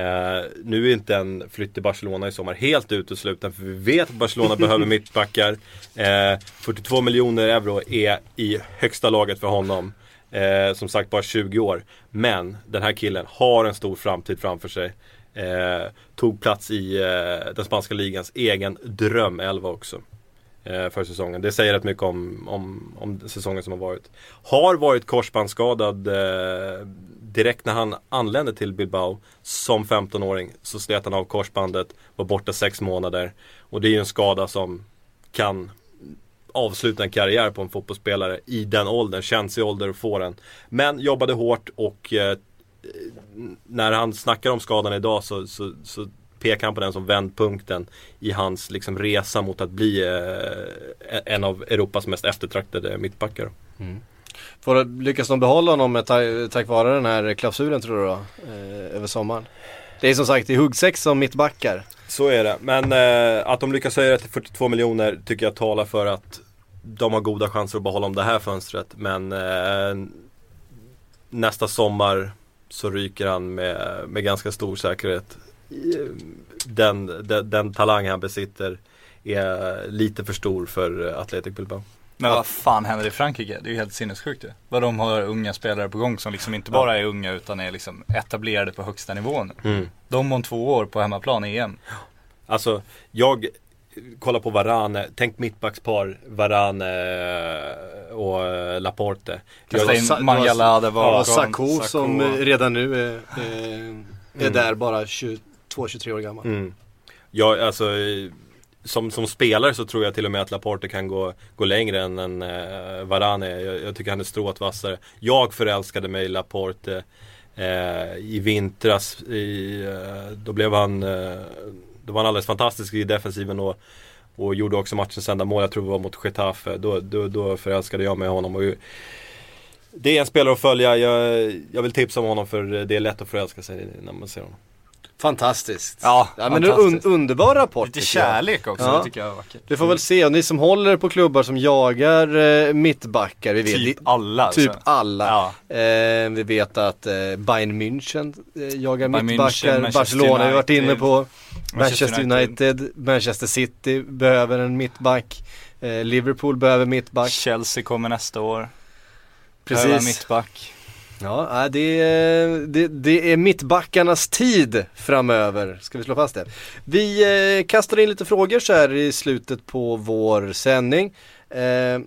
nu är inte en flytt till Barcelona i sommar helt utesluten för vi vet att Barcelona behöver mittbackar. Eh, 42 miljoner euro är i högsta laget för honom. Eh, som sagt bara 20 år. Men den här killen har en stor framtid framför sig. Eh, tog plats i eh, den spanska ligans egen drömelva också. Eh, för säsongen. Det säger rätt mycket om, om, om säsongen som har varit. Har varit korsbandsskadad eh, direkt när han anlände till Bilbao som 15-åring. Så slet han av korsbandet, var borta 6 månader. Och det är ju en skada som kan avsluta en karriär på en fotbollsspelare i den åldern, känslig ålder och får den. Men jobbade hårt och eh, när han snackar om skadan idag så, så, så pekar han på den som vändpunkten i hans liksom, resa mot att bli eh, e-, en av Europas mest eftertraktade mittbackar. Mm. Får, lyckas de behålla honom med ta, tack vare den här klausulen tror du då? Eh, över sommaren? Det är som sagt i huggsex som mittbackar. Så är det, men eh, att de lyckas höja det till 42 miljoner tycker jag talar för att de har goda chanser att behålla om det här fönstret. Men eh, nästa sommar så ryker han med, med ganska stor säkerhet. Den, den, den talang han besitter är lite för stor för Athletic Bilbao. Men vad fan händer i Frankrike? Det är ju helt sinnessjukt ju. Vad de har unga spelare på gång som liksom inte bara är unga utan är liksom etablerade på högsta nivån. Mm. De om två år på hemmaplan i EM. Alltså, jag kollar på Varane, tänk mittbackspar, Varane eh, och eh, Laporte. Kasta Jag, in Sa- Mangala där bakom. Sakho som Sakho. eh, redan nu är, är där bara 22-23 år gammal. mm. jag, alltså, som, som spelare så tror jag till och med att Laporte kan gå, gå längre än, än eh, Varane. Jag, jag tycker han är strået vassare. Jag förälskade mig i Laporte eh, i vintras. I, eh, då blev han, eh, då var han alldeles fantastisk i defensiven och, och gjorde också matchens enda mål. Jag tror det var mot Getafe. Då, då, då förälskade jag mig i honom. Och, det är en spelare att följa. Jag, jag vill tipsa om honom för det är lätt att förälska sig när man ser honom. Fantastiskt. Ja, ja men är un fantastiskt. underbar rapport Lite jag. kärlek också, Ja. det tycker jag är vackert. Vi får väl se, och ni som håller på klubbar som jagar eh, mittbackar, vi vet Typ alla. Typ alltså. alla. Ja. Eh, vi vet att eh, Bayern München eh, jagar Bayern mittbackar, München, Barcelona har vi varit inne United, på. Manchester United, Manchester City behöver en mittback. Eh, Liverpool behöver mittback. Chelsea kommer nästa år. Behöver Precis. mittback. Ja, äh, det, är, det, det är mittbackarnas tid framöver, ska vi slå fast det. Vi eh, kastar in lite frågor så här i slutet på vår sändning. Eh,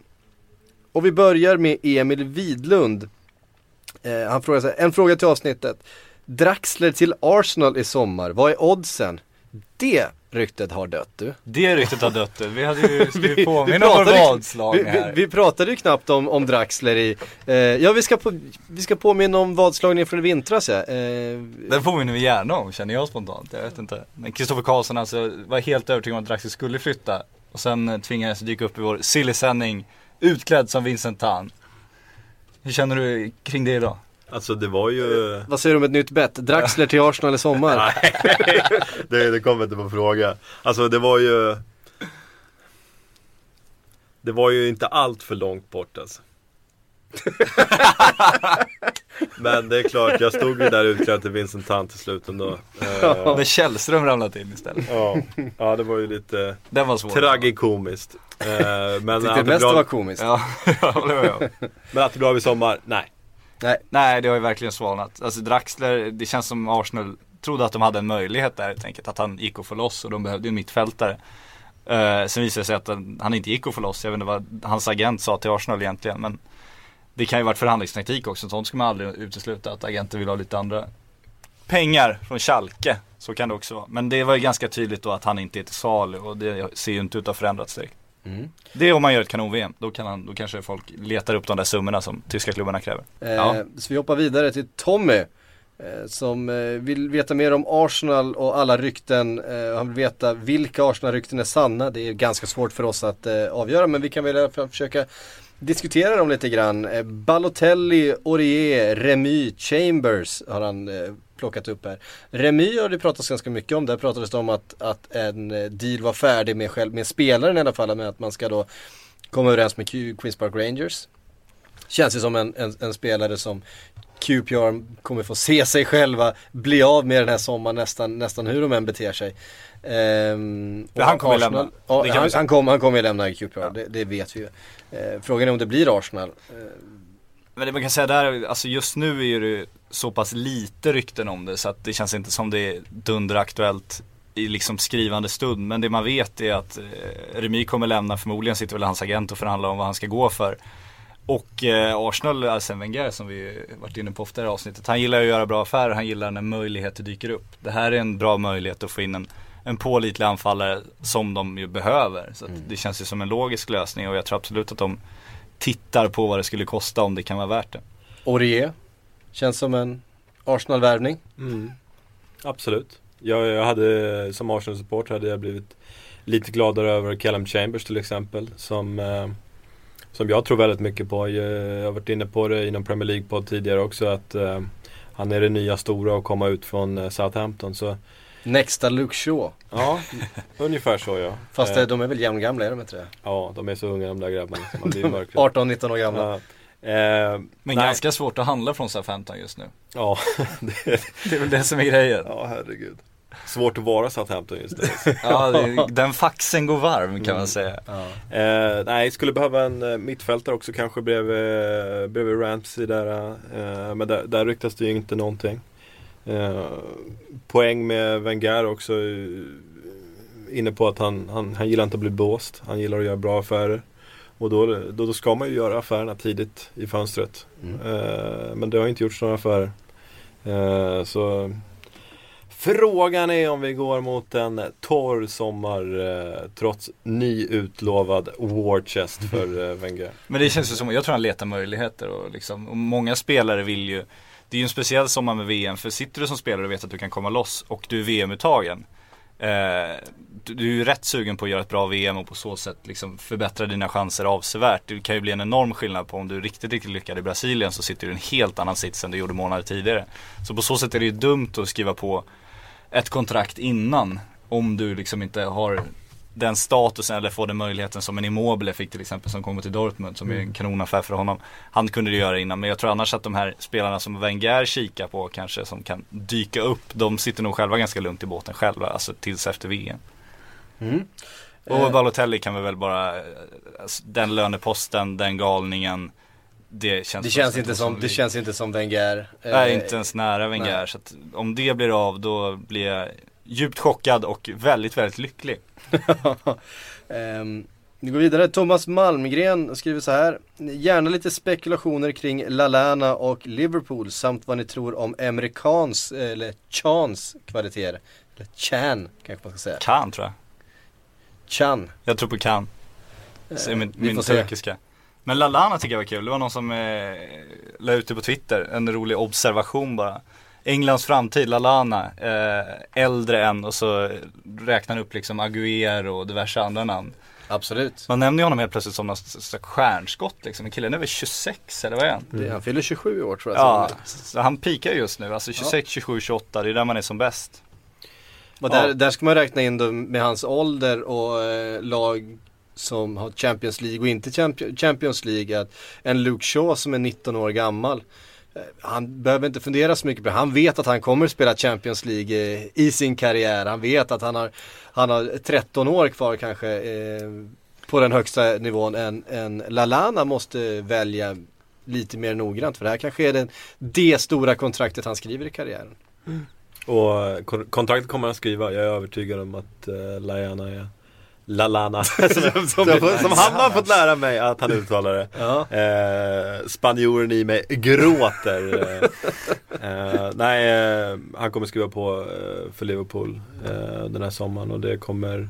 och vi börjar med Emil Widlund. Han frågar så här, en fråga till avsnittet. Draxler till Arsenal i sommar, vad är oddsen? Det ryktet har dött du. Det ryktet har dött du. Vi hade ju skrivit påminna om pratade- vår vadslag vi, vi, här. vi pratade ju knappt om, om Draxler i, eh, ja vi ska, på, vi ska påminna om vadslagningen från i vintras ja. Eh, Den påminner vi gärna om känner jag spontant. Jag vet inte. Men Kristoffer Karlsson alltså var helt övertygad om att Draxler skulle flytta. Och sen eh, tvingades dyka upp i vår silly-sändning utklädd som Vincent Tan. Hur känner du kring det idag? Alltså det var ju vad säger du om ett nytt bett? Draxler till Arsenal i sommar? det, det kommer inte på fråga. Alltså det var ju Det var ju inte allt för långt bort alltså. Men det är klart, jag stod ju där utklädd till Vincent Tant till slut ändå. Eh, Men Källström ramlat in istället. ja. ja, det var ju lite Den var svår. tragikomiskt. Eh, Men Tyckte det att det mest var blir, komiskt. Ja, jag håller med om. men att det blir av i sommar, nej. Nej, det har ju verkligen svalnat. Alltså Draxler, det känns som Arsenal trodde att de hade en möjlighet där helt enkelt. Att han gick och få loss och de behövde ju en mittfältare. Uh, sen visade det sig att han, inte gick och få loss. Jag vet inte vad hans agent sa till Arsenal egentligen. Men det kan ju varit förhandlingstaktik också. Sånt ska man aldrig utesluta. Att agenter vill ha lite andra pengar från Schalke. Så kan det också vara. Men det var ju ganska tydligt då att han inte är till salu. Och det ser ju inte ut att ha förändrats direkt. Mm. Det är om man gör ett kanon-VM. Då, kan han, då kanske folk letar upp de där summorna som tyska klubbarna kräver. Eh, Ja. Så vi hoppar vidare till Tommy. eh, Som eh, vill veta mer om Arsenal och alla rykten. Eh, Han vill veta vilka Arsenal-rykten är sanna. Det är ganska svårt för oss att eh, avgöra men vi kan väl försöka diskutera dem lite grann. Eh, Balotelli, Aurier, Remy, Chambers har han plockat upp här. Remy har det pratats ganska mycket om. Där pratades det om att, att en eh, deal var färdig med, själv, med spelaren i alla fall. Med att man ska då komma överens med Q- Queens Park Rangers. Känns ju som en, en, en spelare som QPR kommer få se sig själva bli av med den här sommaren nästan, nästan hur de än beter sig. Ehm, han kommer Arsenal- lämna. Ja, han, han, kommer, han ju lämna QPR, det, det vet vi ju. Eh, frågan är om det blir Arsenal. Eh, Men det man kan säga där, alltså just nu är det så pass lite rykten om det så att det känns inte som det är dunderaktuellt i liksom skrivande stund. Men det man vet är att eh, Remy kommer lämna, förmodligen sitter väl hans agent och förhandlar om vad han ska gå för. Och eh, Arsenal, Arsene Wenger som vi varit inne på ofta i det här avsnittet. Han gillar att göra bra affärer, han gillar när möjligheter dyker upp. Det här är en bra möjlighet att få in en, en pålitlig anfallare som de ju behöver. Så att det känns ju som en logisk lösning och jag tror absolut att de tittar på vad det skulle kosta om det kan vara värt det. Aurier, känns som en Arsenal-värvning. Mm. Absolut. Jag, jag hade som Arsenal-support hade jag blivit lite gladare över Callum Chambers till exempel. Som, eh, som jag tror väldigt mycket på. Jag, jag har varit inne på det inom Premier League-podd tidigare också att eh, han är det nya stora och komma ut från eh, Southampton. Så Nexta Luke Shaw. ja, ungefär så ja. Fast Eh, eh, de är väl jämngamla, är de inte det? Ja, de är så unga de där grabbarna. så Man blir mörkrädd. 18-19 år gamla. Ja. Eh, Men nej. ganska svårt att handla från Southampton just nu. Ja, det, Det är väl det som är grejen. ja herregud. Svårt att vara Southampton just nu. Ja, det, den faxen går varm kan man säga. Eh, nej, skulle behöva en eh, mittfältare också kanske bredvid, bredvid Ramsey där. Eh, men där, där ryktas det ju inte någonting. Eh, poäng med Wenger också. eh, Inne på att han, han, han gillar inte att bli blåst. Han gillar att göra bra affärer. Och då, då, då ska man ju göra affärerna tidigt i fönstret. Eh, men det har inte gjorts några affärer. Eh, så Frågan är om vi går mot en torr sommar eh, trots nyutlovad war chest för eh, Wenger. Men det känns ju som, jag tror han letar möjligheter och liksom, och många spelare vill ju det är ju en speciell sommar med VM för sitter du som spelare och vet att du kan komma loss och du är VM-uttagen eh, du, du är ju rätt sugen på att göra ett bra VM och på så sätt liksom förbättra dina chanser avsevärt. Det kan ju bli en enorm skillnad på om du är riktigt, riktigt lyckad i Brasilien så sitter du i en helt annan sits än du gjorde månader tidigare. Så på så sätt är det ju dumt att skriva på ett kontrakt innan om du liksom inte har den statusen eller får den möjligheten som en Immobile fick till exempel som kommer till Dortmund som är en kanonaffär för honom. Han kunde det göra innan men jag tror annars att de här spelarna som Wenger kikar på kanske som kan dyka upp de sitter nog själva ganska lugnt i båten själva alltså tills efter VM. Mm. Och Eh. Balotelli kan vi väl bara, alltså, den löneposten, den galningen Det känns, Det känns, som- inte som, det känns inte som Wenger. Nej Eh, inte ens nära Wenger nej. så att om det blir av då blir jag djupt chockad och väldigt, väldigt lycklig. Ehm, vi går vidare. Thomas Malmgren skriver så här. Gärna lite spekulationer kring Lalana och Liverpool samt vad ni tror om amerikans eller Chans kvaliteter. Eller Chan kanske man ska säga. Kan tror jag. Chan. Jag tror på kan. Så är min, vi min får se. turkiska. Men Lalana tycker jag var kul. Det var någon som eh, la ut det på Twitter. En rolig observation bara. Englands framtid, Lalana. Eh, äldre än och så räknar han upp liksom Aguero och diverse andra namn. Absolut. Man nämner ju honom helt plötsligt som något slags stjärnskott liksom. Men killen är väl 26 eller vad är han? Det, han fyller 27 i år tror jag. Ja, Så- han pikar just nu. Alltså 26, 27, 28. Det är där man är som bäst. Och där, där ska man räkna in då med hans ålder och eh, lag som har Champions League och inte Champion- Champions League. Att en Luke Shaw som är 19 år gammal. Eh, han behöver inte fundera så mycket på det. Han vet att han kommer spela Champions League eh, i sin karriär. Han vet att han har, han har 13 år kvar kanske eh, på den högsta nivån. En, en Lalana måste välja lite mer noggrant. För det här kanske är den, det stora kontraktet han skriver i karriären. Och eh, kontraktet kommer han skriva. Jag är övertygad om att eh, Lajana är Lalana. som, som, som, som han har fått lära mig att han uttalar det. Ja. Eh, spanjoren i mig gråter. Eh, eh, nej, eh, han kommer skriva på eh, för Liverpool eh, den här sommaren och det kommer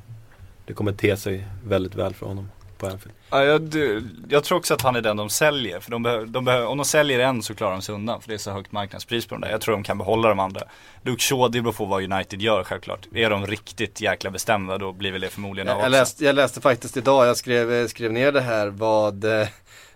Det kommer te sig väldigt väl för honom på Anfield. Ja, jag, jag tror också att han är den de säljer. För de behöver, de behöver, om de säljer en så klarar de sig undan. För det är så högt marknadspris på de där. Jag tror de kan behålla de andra. Luke Shaw, det beror på vad United gör självklart. Är de riktigt jäkla bestämda då blir väl det förmodligen av Jag, jag, läste, jag läste faktiskt idag, jag skrev, skrev ner det här vad eh,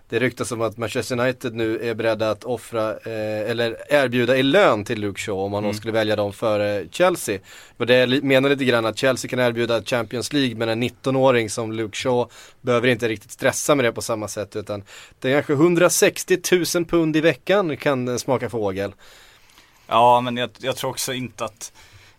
det ryktas om att Manchester United nu är beredda att offra eh, eller erbjuda i lön till Luke Shaw om man då Mm. skulle välja dem före Chelsea. Och det menar lite grann att Chelsea kan erbjuda Champions League men en 19-åring som Luke Shaw behöver inte riktigt stressa med det på samma sätt utan det är kanske 160 000 pund i veckan kan smaka fågel. Ja, men jag, jag tror också inte att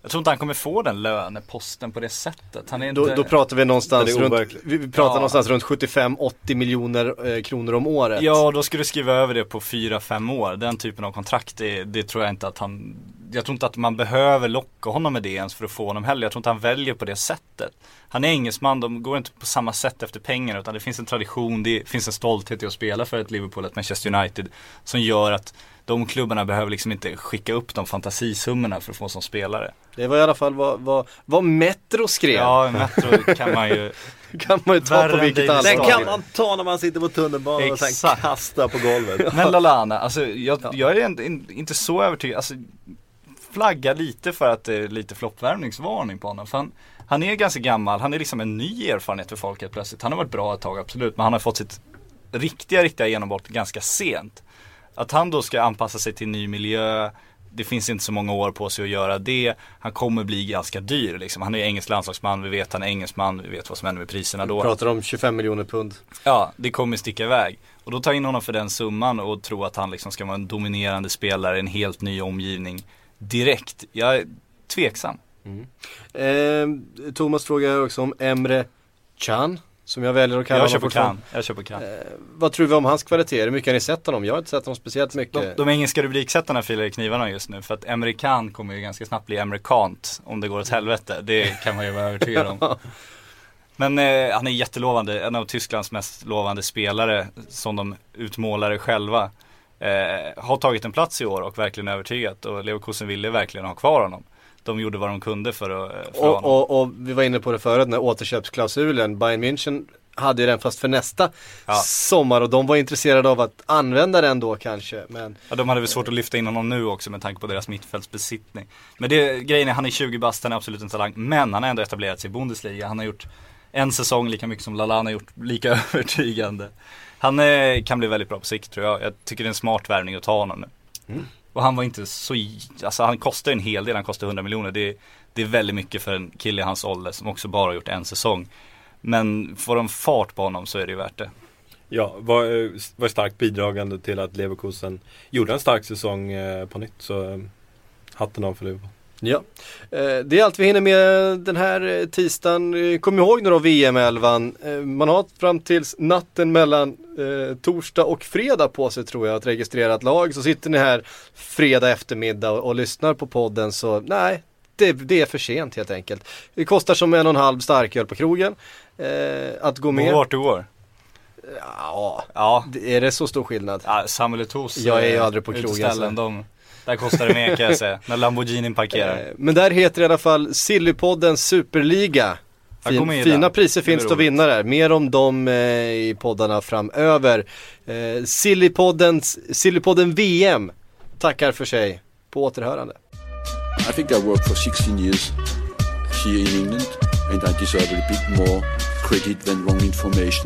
Jag tror inte han kommer få den löneposten på det sättet. Han är inte... Då, då pratar vi någonstans runt, vi pratar Ja. någonstans runt 75-80 miljoner eh, kronor om året. Ja, då skulle du skriva över det på 4-5 år. Den typen av kontrakt, det, det tror jag inte att han Jag tror inte att man behöver locka honom med det ens för att få honom heller. Jag tror inte han väljer på det sättet. Han är engelsman, de går inte på samma sätt efter pengar utan det finns en tradition, det finns en stolthet i att spela för ett Liverpool, ett Manchester United som gör att de klubbarna behöver liksom inte skicka upp de fantasisummorna för att få som spelare. Det var i alla fall vad, vad, vad Metro skrev. Ja, Metro kan man ju kan man ju ta på vilket allvar Den kan man ta när man sitter på tunnelbanan och sen kasta på golvet. Men Lalana, alltså jag, jag är inte, inte så övertygad, alltså flagga lite för att det är lite floppvärmningsvarning på honom. För han, han är ganska gammal, han är liksom en ny erfarenhet för folk helt plötsligt. Han har varit bra ett tag absolut, men han har fått sitt riktiga, riktiga genombrott ganska sent. Att han då ska anpassa sig till ny miljö, det finns inte så många år på sig att göra det. Han kommer bli ganska dyr liksom. Han är engelsk landslagsman, vi vet han är engelsman, vi vet vad som händer med priserna då. Pratar om 25 miljoner pund. Ja, det kommer sticka iväg. Och då ta in honom för den summan och tro att han liksom ska vara en dominerande spelare i en helt ny omgivning direkt. Jag är tveksam. Eh, Thomas frågar också om Emre Can, som jag väljer att kalla Jag honom kan. Jag kör på kan. Vad tror vi om hans kvaliteter? Hur mycket har ni sett honom? Jag har inte sett honom speciellt mycket. De, de engelska rubriksättarna filar i knivarna just nu för att amerikan kommer ju ganska snabbt bli amerikant om det går åt helvete. Det kan man ju vara övertygad om. Men eh, han är jättelovande, en av Tysklands mest lovande spelare som de utmålar det själva. Eh, har tagit en plats i år och verkligen övertygat och Leverkusen ville verkligen ha kvar honom. De gjorde vad de kunde för att eh, för Och, honom. och, och vi var inne på det förut, den här återköpsklausulen. Bayern München hade ju den fast för nästa Ja. sommar och de var intresserade av att använda den då kanske. Men Ja, de hade väl svårt att lyfta in honom nu också med tanke på deras mittfältsbesittning. Men det, grejen är, han är 20 bast, han är absolut en talang. Men han har ändå etablerat sig i Bundesliga. Han har gjort en säsong lika mycket som Lallana har gjort, lika övertygande. Han eh, kan bli väldigt bra på sikt tror jag. Jag tycker det är en smart värvning att ta honom nu. Och han var inte så, alltså han kostar en hel del, han kostar 100 miljoner. Det, det är väldigt mycket för en kille i hans ålder som också bara har gjort en säsong. Men får de fart på honom så är det ju värt det. Ja, var, eh, var starkt bidragande till att Leverkusen gjorde en stark säsong eh, på nytt. Så eh, hatten av för Liverpool ja, eh, det är allt vi hinner med den här eh, tisdagen. Eh, Kom ihåg nu då VM-11. Eh, man har fram tills natten mellan torsdag och fredag på sig tror jag att registrera ett lag. Så sitter ni här fredag eftermiddag och, och lyssnar på podden så nej, det, det är för sent helt enkelt. Det kostar som en och en halv starköl på krogen. Att gå med. Vart du går? Ja, Ja, är det så stor skillnad? Ja, Samuel Eto'os Jag är ju aldrig på krogen, de, Där kostar det mer kan jag säga, när Lamborghinin parkerar. Eh, Men där heter det i alla fall Sillypodden Superliga. Jag Fin, i fina priser finns det att vinna där. Mer om dem eh, i poddarna framöver. Eh, Sillypoddens, Sillypodden VM tackar för sig. På återhörande. I think I worked for 16 years here in England and I deserve a bit more credit than wrong information.